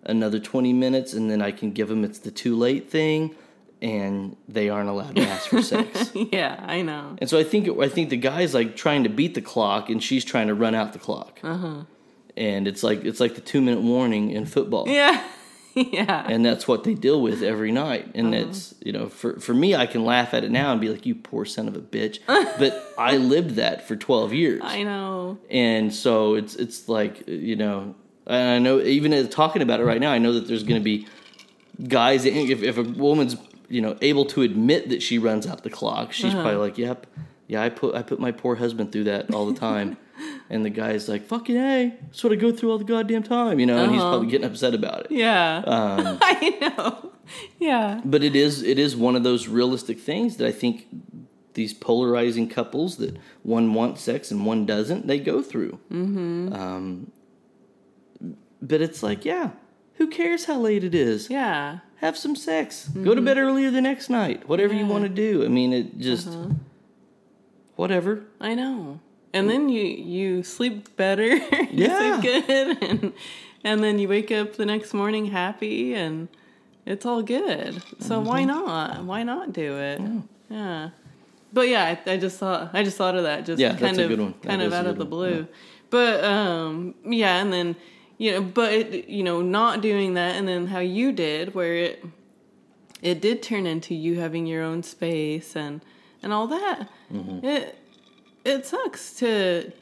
another twenty minutes, and then I can give them it's the too late thing, and they aren't allowed to ask for sex. yeah, I know. And so I think I think the guy's like trying to beat the clock, and she's trying to run out the clock. Uh-huh. And it's like it's like the two minute warning in football Yeah, yeah. and that's what they deal with every night. And it's you know, for for me, I can laugh at it now and be like, "You poor son of a bitch," but I lived that for twelve years, I know. and so it's it's like you know, and I know even talking about it right now, I know that there's going to be guys. If if a woman's you know able to admit that she runs out the clock, she's probably like, "Yep, yeah, I put I put my poor husband through that all the time." And the guy's like, "Fucking hey, that's what I go through all the goddamn time," you know, and he's probably getting upset about it. Yeah, Um, I know. Yeah, but it is it is one of those realistic things that I think these polarizing couples that one wants sex and one doesn't they go through. Mm-hmm. Um, but it's like, yeah, who cares how late it is? yeah, Have some sex. Go to bed earlier the next night. Whatever you want to do. I mean, it just whatever. I know. And then you you sleep better. you Yeah. sleep good, and and then you wake up the next morning happy, and it's all good. So Mm-hmm. why not? Why not do it? Yeah. But yeah, I, I just thought I just thought of that just Yeah, kind of one. That kind of out of the blue. But um yeah, and then you know, but you know, not doing that and then how you did where it it did turn into you having your own space and and all that. Mm-hmm. It it sucks to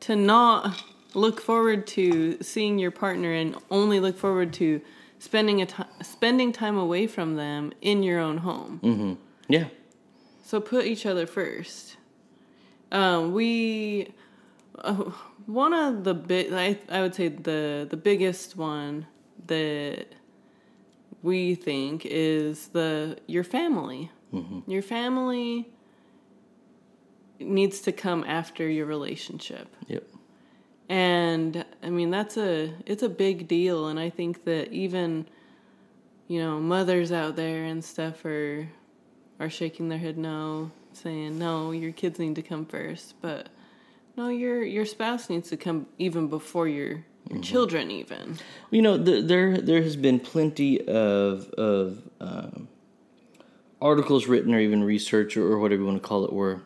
to not look forward to seeing your partner and only look forward to spending a ti spending time away from them in your own home. Mm-hmm. Yeah. So put each other first. Um, we uh, one of the big I I would say the the biggest one that we think is the your family. Mm-hmm. Your family needs to come after your relationship. Yep. And I mean that's a it's a big deal and I think that even you know mothers out there and stuff are are shaking their head no saying no your kids need to come first but no your your spouse needs to come even before your your children even. You know, th- there there has been plenty of of um, articles written or even research or, or whatever you want to call it, where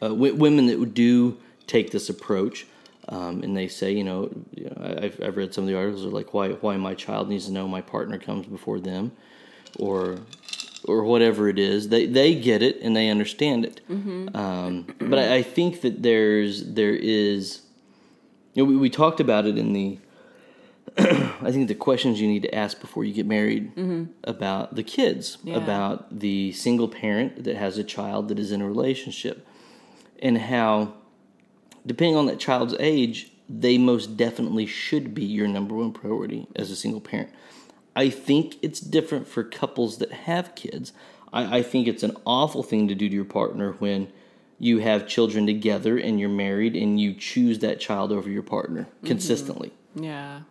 uh, w- women that do take this approach, um, and they say, you know, you know I- I've, I've read some of the articles are like why why my child needs to know my partner comes before them, or or whatever it is. They they get it and they understand it. Um, but I, I think that there's there is, you know, we, we talked about it in the I think the questions you need to ask before you get married about the kids, Yeah. about the single parent that has a child that is in a relationship, and how, depending on that child's age, they most definitely should be your number one priority as a single parent. I think it's different for couples that have kids. I, I think it's an awful thing to do to your partner when you have children together and you're married and you choose that child over your partner mm-hmm. consistently. yeah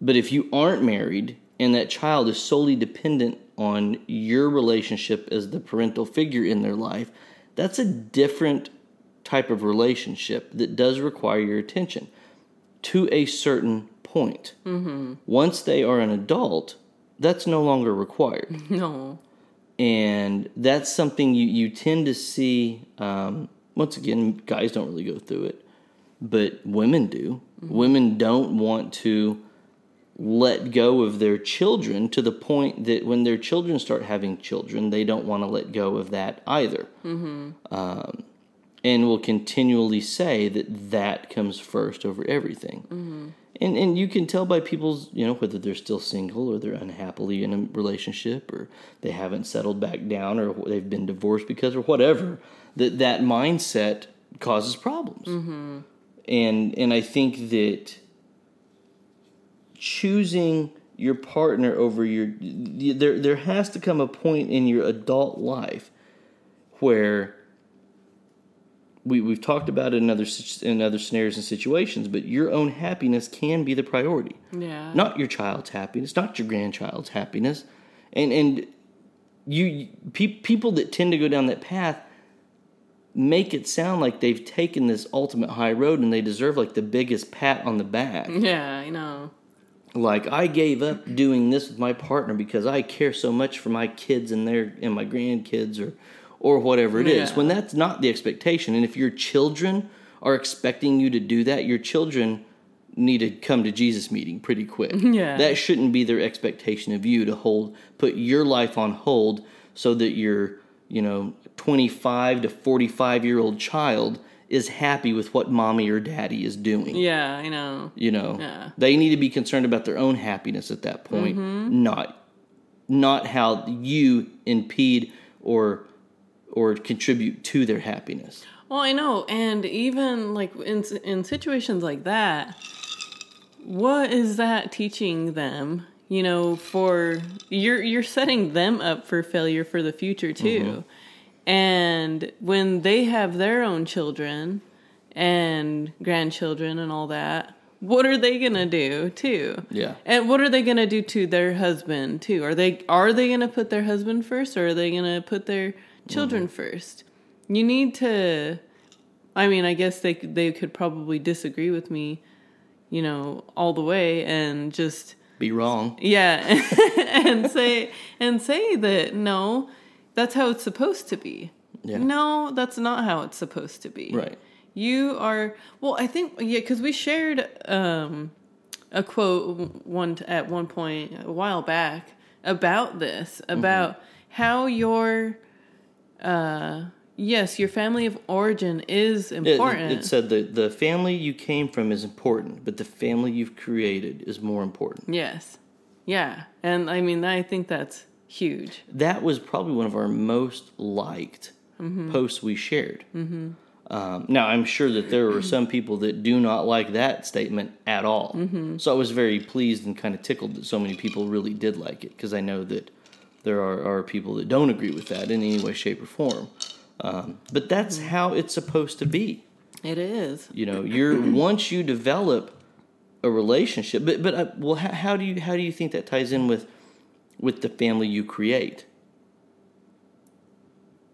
But if you aren't married and that child is solely dependent on your relationship as the parental figure in their life, that's a different type of relationship that does require your attention to a certain point. Mm-hmm. Once they are an adult, that's no longer required. No. And that's something you, you tend to see um, once again guys don't really go through it but women do. Women don't want to let go of their children to the point that when their children start having children they don't want to let go of that either. Um, and will continually say that that comes first over everything. And and you can tell by people's, you know, whether they're still single or they're unhappily in a relationship or they haven't settled back down or they've been divorced because or whatever, that that mindset causes problems. Mm-hmm. And and I think that choosing your partner over your there there has to come a point in your adult life where we we've talked about it in other in other scenarios and situations, but your own happiness can be the priority, Yeah. not your child's happiness, not your grandchild's happiness, and and you pe- people that tend to go down that path make it sound like they've taken this ultimate high road and they deserve like the biggest pat on the back. Yeah, I know. Like I gave up doing this with my partner because I care so much for my kids and their and my grandkids or or whatever it is. Yeah. When that's not the expectation, and if your children are expecting you to do that, your children need to come to Jesus meeting pretty quick. Yeah. That shouldn't be their expectation of you to hold put your life on hold so that your, you know, 25 to 45 year old child is happy with what mommy or daddy is doing. Yeah, I know. You know, Yeah. they need to be concerned about their own happiness at that point, mm-hmm. not not how you impede or or contribute to their happiness. Well, I know, and even like in in situations like that, what is that teaching them? You know, for you're you're setting them up for failure for the future too. Mm-hmm. And when they have their own children and grandchildren and all that, what are they going to do too? Yeah. And what are they going to do to their husband too? Are they are they going to put their husband first or are they going to put their children first? You need to I mean, I guess they they could probably disagree with me, you know, all the way and just Be wrong. yeah, and say and say that no, that's how it's supposed to be. Yeah. No, that's not how it's supposed to be. Right. You are well. I think yeah, because we shared um, a quote one at one point a while back about this about how your uh, yes, your family of origin is It, important. it said that the family you came from is important, but the family you've created is more important. yes, yeah, and I mean I think that's huge. That was probably one of our most liked posts we shared. Mm-hmm. Um, now, I'm sure that there were some people that do not like that statement at all. Mm-hmm. So I was very pleased and kind of tickled that so many people really did like it because I know that there are, are people that don't agree with that in any way, shape, or form. Um, but that's how it's supposed to be. It is. You know, you're once you develop a relationship, but but uh, well, how, how do you how do you think that ties in with with the family you create?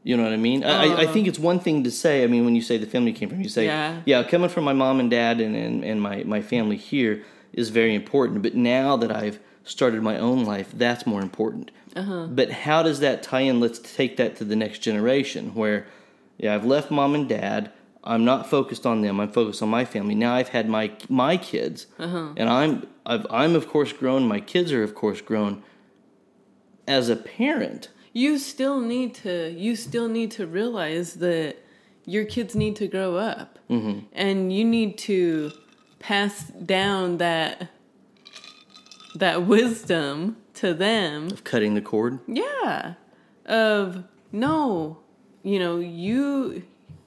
You know what I mean? I, I- I think it's one thing to say. I mean, when you say the family came from, you say, Yeah. yeah, coming from my mom and dad and, and, and my, my family here is very important. But now that I've started my own life, that's more important. But how does that tie in? Let's take that to the next generation where, yeah, I've left mom and dad. I'm not focused on them. I'm focused on my family. Now I've had my my kids, and I'm I've, I'm of course grown. My kids are of course grown. As a parent, you still need to you still need to realize that your kids need to grow up Mm-hmm. and you need to pass down that that wisdom to them of cutting the cord. yeah of no you know you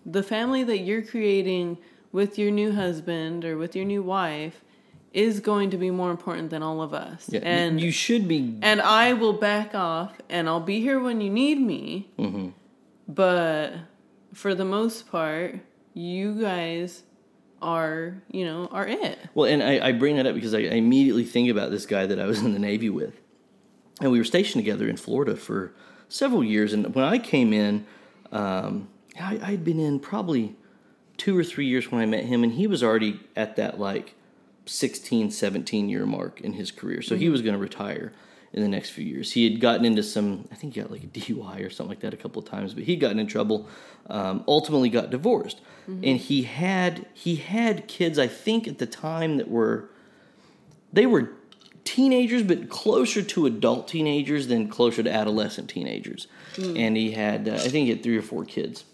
the family that you're creating with your new husband or with your new wife is going to be more important than all of us Yeah, and you should be and I will back off and I'll be here when you need me. Mm-hmm. But for the most part, you guys are, you know, are it. Well, and I, I bring that up because I, I immediately think about this guy that I was in the Navy with. And we were stationed together in Florida for several years. And when I came in, um, I, I'd been in probably two or three years when I met him, and he was already at that like 16, 17 year mark in his career. So he was going to retire in the next few years. He had gotten into some, I think he got like a DUI or something like that a couple of times, but he'd gotten in trouble. Um, ultimately, got divorced, and he had he had kids. I think at the time that were they were teenagers, but closer to adult teenagers than closer to adolescent teenagers. And he had, uh, I think, he had three or four kids.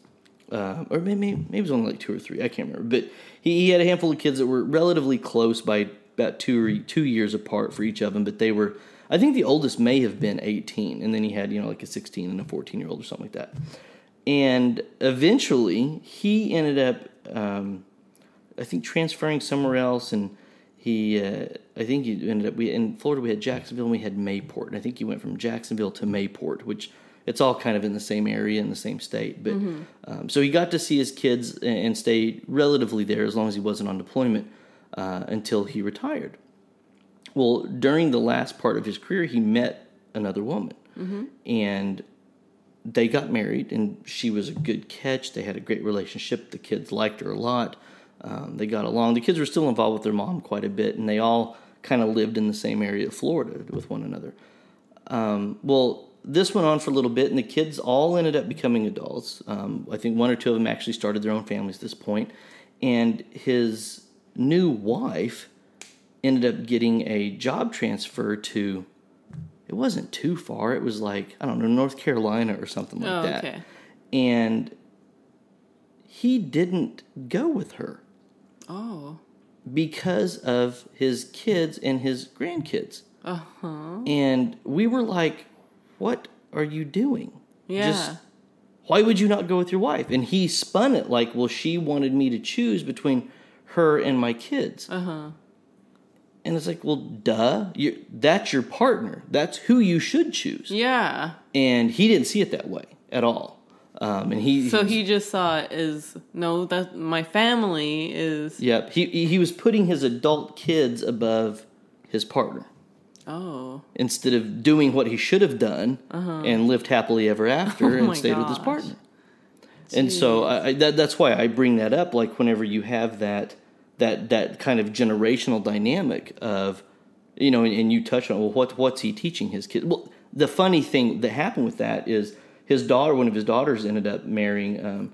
uh, or maybe maybe it was only like two or three. I can't remember, but he, he had a handful of kids that were relatively close by about two or two years apart for each of them. But they were, I think, the oldest may have been eighteen, and then he had you know like a sixteen and a fourteen year old or something like that. And eventually, he ended up, um, I think, transferring somewhere else, and he, uh, I think he ended up. We in Florida we had Jacksonville and we had Mayport, and I think he went from Jacksonville to Mayport, which it's all kind of in the same area in the same state. But um, so he got to see his kids and, stay relatively there as long as he wasn't on deployment uh, until he retired. Well, during the last part of his career, he met another woman, and they got married, and she was a good catch. They had a great relationship. The kids liked her a lot. Um, they got along. The kids were still involved with their mom quite a bit, and they all kind of lived in the same area of Florida with one another. Um, well, this went on for a little bit, and the kids all ended up becoming adults. Um, I think one or two of them actually started their own families at this point. and his new wife ended up getting a job transfer to. It wasn't too far. It was like I don't know North Carolina or something like Oh, that, okay. and he didn't go with her Oh. because of his kids and his grandkids. Uh huh. And we were like, what are you doing? Yeah. why would you not go with your wife? And he spun it like, well, she wanted me to choose between her and my kids. Uh huh. And it's like, well, duh, you that's your partner. That's who you should choose. Yeah. And he didn't see it that way at all. Um, and he, So he just saw it as no, that my family is. yep, he he was putting his adult kids above his partner. Oh. instead of doing what he should have done and lived happily ever after Uh-huh. Oh and stayed with his gosh. partner. And so I, I, that, that's why I bring that up. Like whenever you have that that that kind of generational dynamic of, you know, and, and you touch on well, what what's he teaching his kids? Well, the funny thing that happened with that is his daughter, one of his daughters, ended up marrying. Um,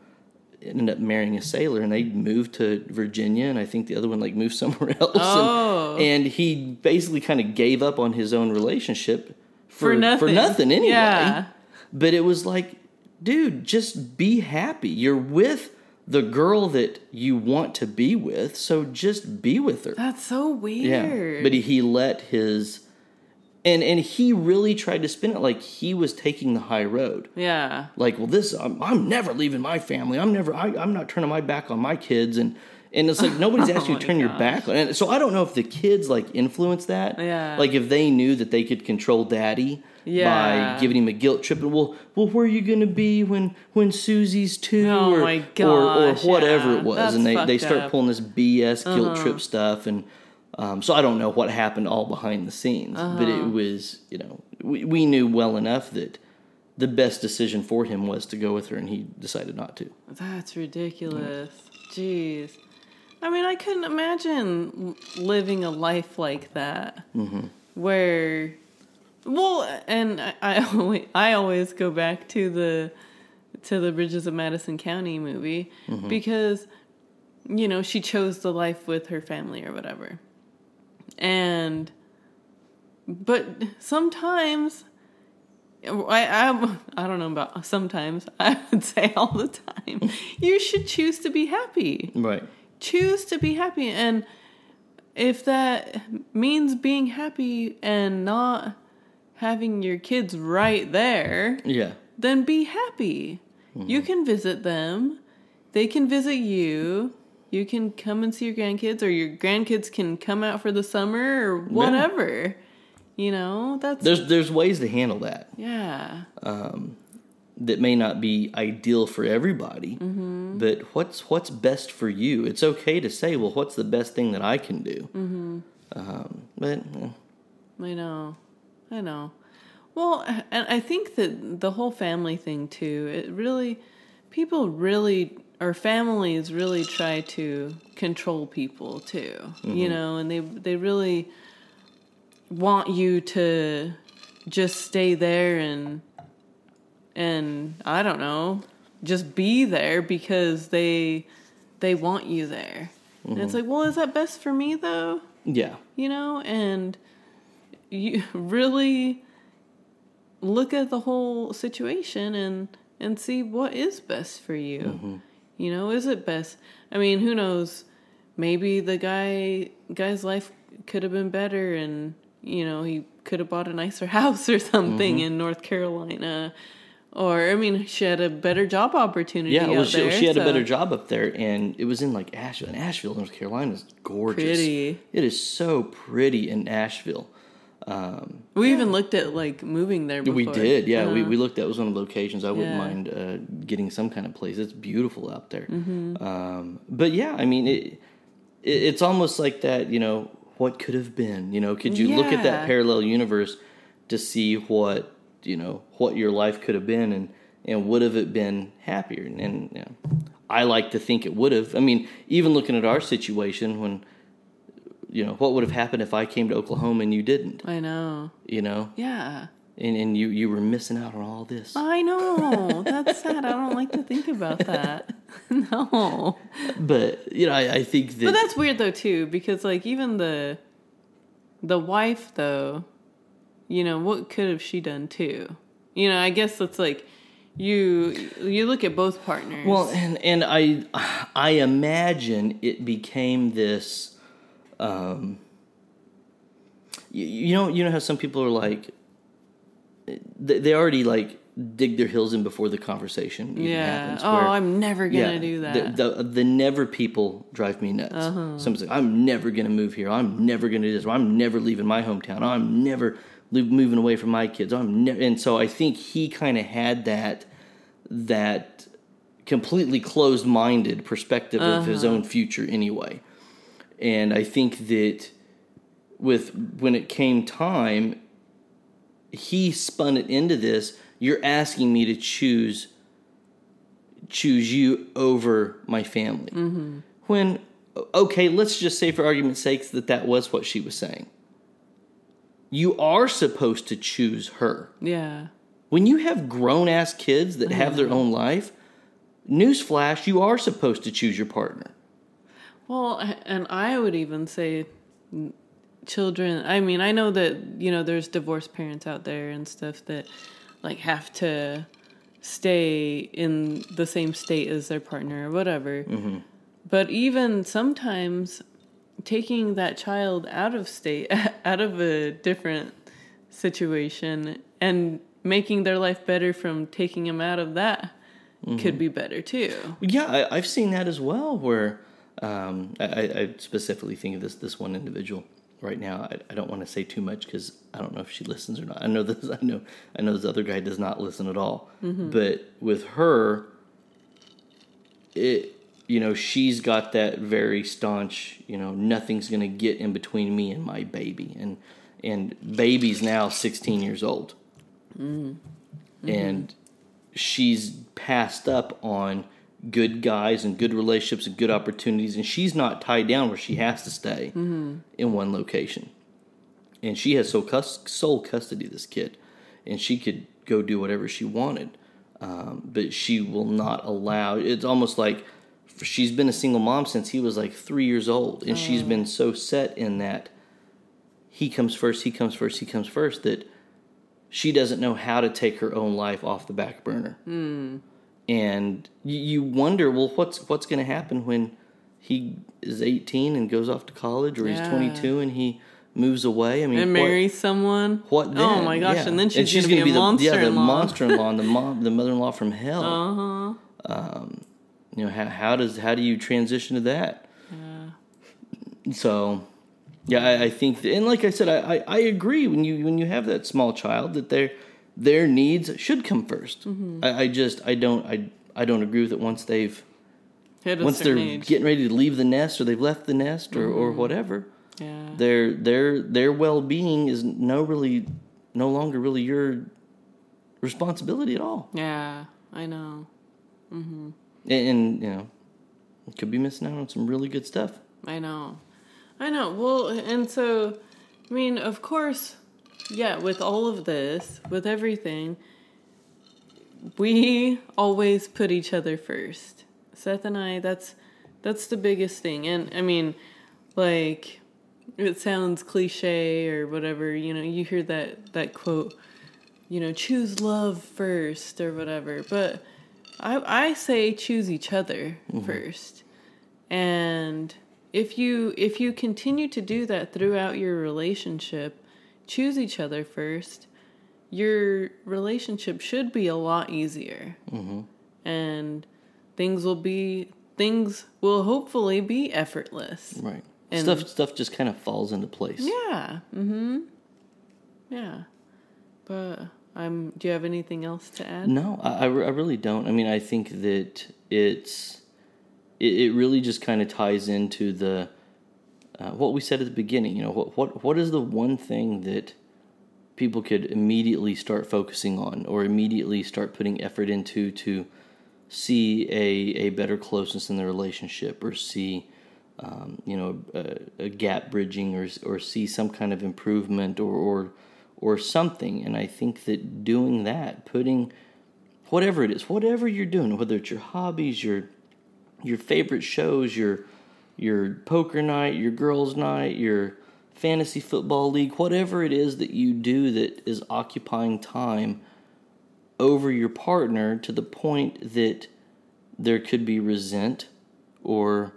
ended up marrying a sailor and they moved to Virginia and I think the other one like moved somewhere else Oh. and, and he basically kind of gave up on his own relationship for, For nothing. for nothing anyway Yeah. but it was like dude just be happy you're with the girl that you want to be with so just be with her That's so weird. yeah but he, he let his and and he really tried to spin it like he was taking the high road yeah. like well this i'm, I'm never leaving my family i'm never I, i'm not turning my back on my kids and and it's like nobody's asking you to my turn your back on and so i don't know if the kids like influenced that Yeah. like if they knew that they could control daddy Yeah. by giving him a guilt trip and well well where are you gonna be when when susie's two Oh or, my or or whatever yeah. it was That's and they, they start up. pulling this bs guilt Uh-huh. trip stuff and um, so I don't know what happened all behind the scenes, but Uh-huh. it was, you know, we, we knew well enough that the best decision for him was to go with her, and he decided not to. That's ridiculous. Jeez. I mean, I couldn't imagine living a life like that, Mm-hmm. where, well, and I, I always, I always go back to the to the Bridges of Madison County movie Mm-hmm. because, you know, she chose the life with her family or whatever, and, but sometimes. I, I I don't know about sometimes. I would say all the time. You should choose to be happy. Right. Choose to be happy, and if that means being happy and not having your kids right there, Yeah. then be happy. You mm-hmm. can visit them. They can visit you. You can come and see your grandkids, or your grandkids can come out for the summer, or whatever. You know, that's There's there's ways to handle that yeah. that may not be ideal for everybody, Mm-hmm. but what's what's best for you? It's okay to say, well, what's the best thing that I can do? Mm-hmm. Um, but eh, I know. I know. Well, and I think that the whole family thing too, it really people really or families really try to control people too. You know, and they they really want you to just stay there and and I don't know, just be there because they they want you there. And it's like, well, is that best for me though? yeah, you know, and you really look at the whole situation and and see what is best for you. Mm-hmm. You know, is it best? I mean, who knows? Maybe the guy guy's life could have been better, and you know he could have bought a nicer house or something Mm-hmm. in North Carolina. Or I mean, she had a better job opportunity. Yeah, well, she, there, she had a better job up there, and it was in like Asheville. And Asheville, North Carolina, is gorgeous. Pretty. It is so pretty in Asheville. Um, We even looked at like moving there. Before. we did, yeah. We, Uh-huh. we looked. That was one of the locations. I wouldn't Yeah. mind uh, getting some kind of place. It's beautiful out there. Mm-hmm. Um, but yeah, I mean, it, it it's almost like that. You know, what could have been? You know, could you look at that parallel universe to see what you know what your life could have been and and would have it been happier? And, and you know, I like to think it would have. I mean, even looking at our situation when. You know what would have happened if I came to Oklahoma and you didn't? I know. You know, Yeah. and and you you were missing out on all this. I know. That's sad. I don't like to think about that. no. But you know, I, I think that But that's weird though too, because like even the the wife though, you know, what could have she done too? You know, I guess it's like you you look at both partners. well, and and I I imagine it became this. Um, you, you know, you know how some people are like, they, they already like dig their heels in before the conversation even yeah. happens. Oh, where- I'm never gonna do that. The, the the never people drive me nuts. Uh-huh. Someone's like, I'm never gonna move here. I'm never gonna do this. I'm never leaving my hometown. I'm never moving away from my kids. I'm never. And so I think he kind of had that that completely closed minded perspective of his Uh-huh. own future anyway. And I think that with when it came time, he spun it into this. You're asking me to choose choose you over my family. Mm-hmm. When okay, let's just say for argument's sake that that was what she was saying. You are supposed to choose her. yeah. When you have grown ass kids that have their mm-hmm. own life, newsflash, you are supposed to choose your partner. Well, and I would even say children. I mean, I know that, you know, there's divorced parents out there and stuff that like have to stay in the same state as their partner or whatever. Mm-hmm. But even sometimes taking that child out of state, out of a different situation and making their life better from taking them out of that could mm-hmm. be better too. Yeah, I, I've seen that as well. Where um, I, I specifically think of this this one individual right now. I, I don't want to say too much because I don't know if she listens or not. I know this. I know. I know this other guy does not listen at all. Mm-hmm. But with her, it you know she's got that very staunch. You know, nothing's gonna get in between me and my baby. And and baby's now sixteen years old. Mm-hmm. And mm-hmm. she's passed up on good guys and good relationships and good opportunities, and she's not tied down where she has to stay in one location. And she has sole, cus- sole custody of this kid, and she could go do whatever she wanted, um, but she will not allow. It's almost like she's been a single mom since he was like three years old, and she's been so set in that he comes first, he comes first, he comes first that she doesn't know how to take her own life off the back burner. And you, wonder, well, what's what's going to happen when he is 18 and goes off to college, or Yeah. he's 22 and he moves away? I mean, and what- someone. What? then? Oh my gosh! Yeah. And then she's, gonna, gonna be, a the, monster yeah, the in law. monster-in-law, and the mom, the mother-in-law from hell. Uh huh. You know, how, how does how do you transition to that? Yeah. So, yeah, I, I think, that, and like I said, I, I, I agree when you when you have that small child that their their needs should come 1st Mm-hmm. I, I just I don't I I don't agree with it once they've Hit once they're age. getting ready to leave the nest or they've left the nest or, or Mm-hmm. whatever. yeah. Their their their well being is no really no longer really your responsibility at all. Yeah. I know. and, and you know could be missing out on some really good stuff I know. I know. Well, and so, I mean, of course, yeah, with all of this, with everything, we always put each other first. Seth and I, that's that's the biggest thing. And I mean, like it sounds cliche or whatever, you know, you hear that that quote you know, choose love first or whatever. But I I say choose each other mm-hmm. first. And if you if you continue to do that throughout your relationship, choose each other first, your relationship should be a lot easier. And things will be things will hopefully be effortless. Right. And- stuff stuff just kind of falls into place. Yeah. Mhm. Yeah. But I'm do you have anything else to add? No, I, I I really don't. I mean, I think that it's it, it really just kind of ties into the uh, what we said at the beginning. You know, what what what is the one thing that people could immediately start focusing on, or immediately start putting effort into to see a a better closeness in the relationship, or see um, you know a, a gap bridging, or or see some kind of improvement, or or or something. And I think that doing that, putting whatever it is, whatever you're doing, whether it's your hobbies, your your favorite shows, your your poker night, your girls' night, your fantasy football league, whatever it is that you do that is occupying time over your partner to the point that there could be resent or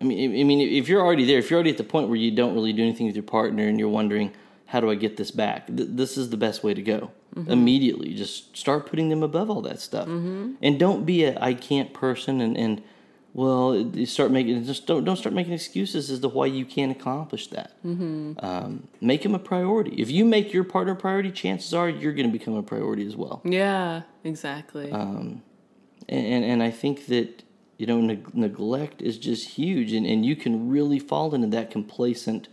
I mean, I mean, if you're already there, if you're already at the point where you don't really do anything with your partner and you're wondering, how do I get this back? Th- this is the best way to go. Mm-hmm. Immediately, just start putting them above all that stuff, mm-hmm. and don't be a I can't person and and well, you start making just don't don't start making excuses as to why you can't accomplish that. Um, make them a priority. If you make your partner a priority, chances are you're going to become a priority as well. Yeah, exactly. and and, and I think that you know neg- neglect is just huge, and, and you can really fall into that complacent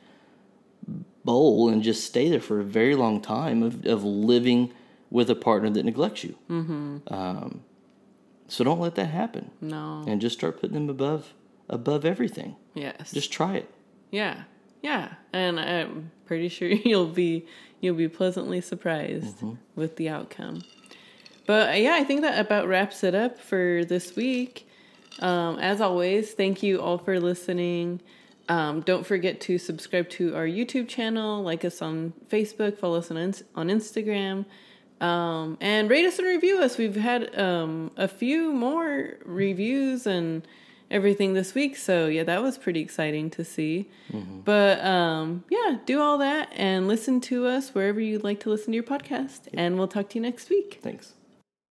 bowl and just stay there for a very long time of, of living with a partner that neglects you. Mm-hmm. Um, so don't let that happen, no. and just start putting them above above everything. yes. Just try it. Yeah, yeah, and I'm pretty sure you'll be you'll be pleasantly surprised with the outcome. But uh, yeah, I think that about wraps it up for this week. Um, as always, thank you all for listening. Um, don't forget to subscribe to our YouTube channel, like us on Facebook, follow us on on Instagram, um, and rate us and review us. We've had um, a few more reviews and everything this week, so yeah, that was pretty exciting to see. But um, yeah, do all that and listen to us wherever you'd like to listen to your podcast, and we'll talk to you next week. Thanks.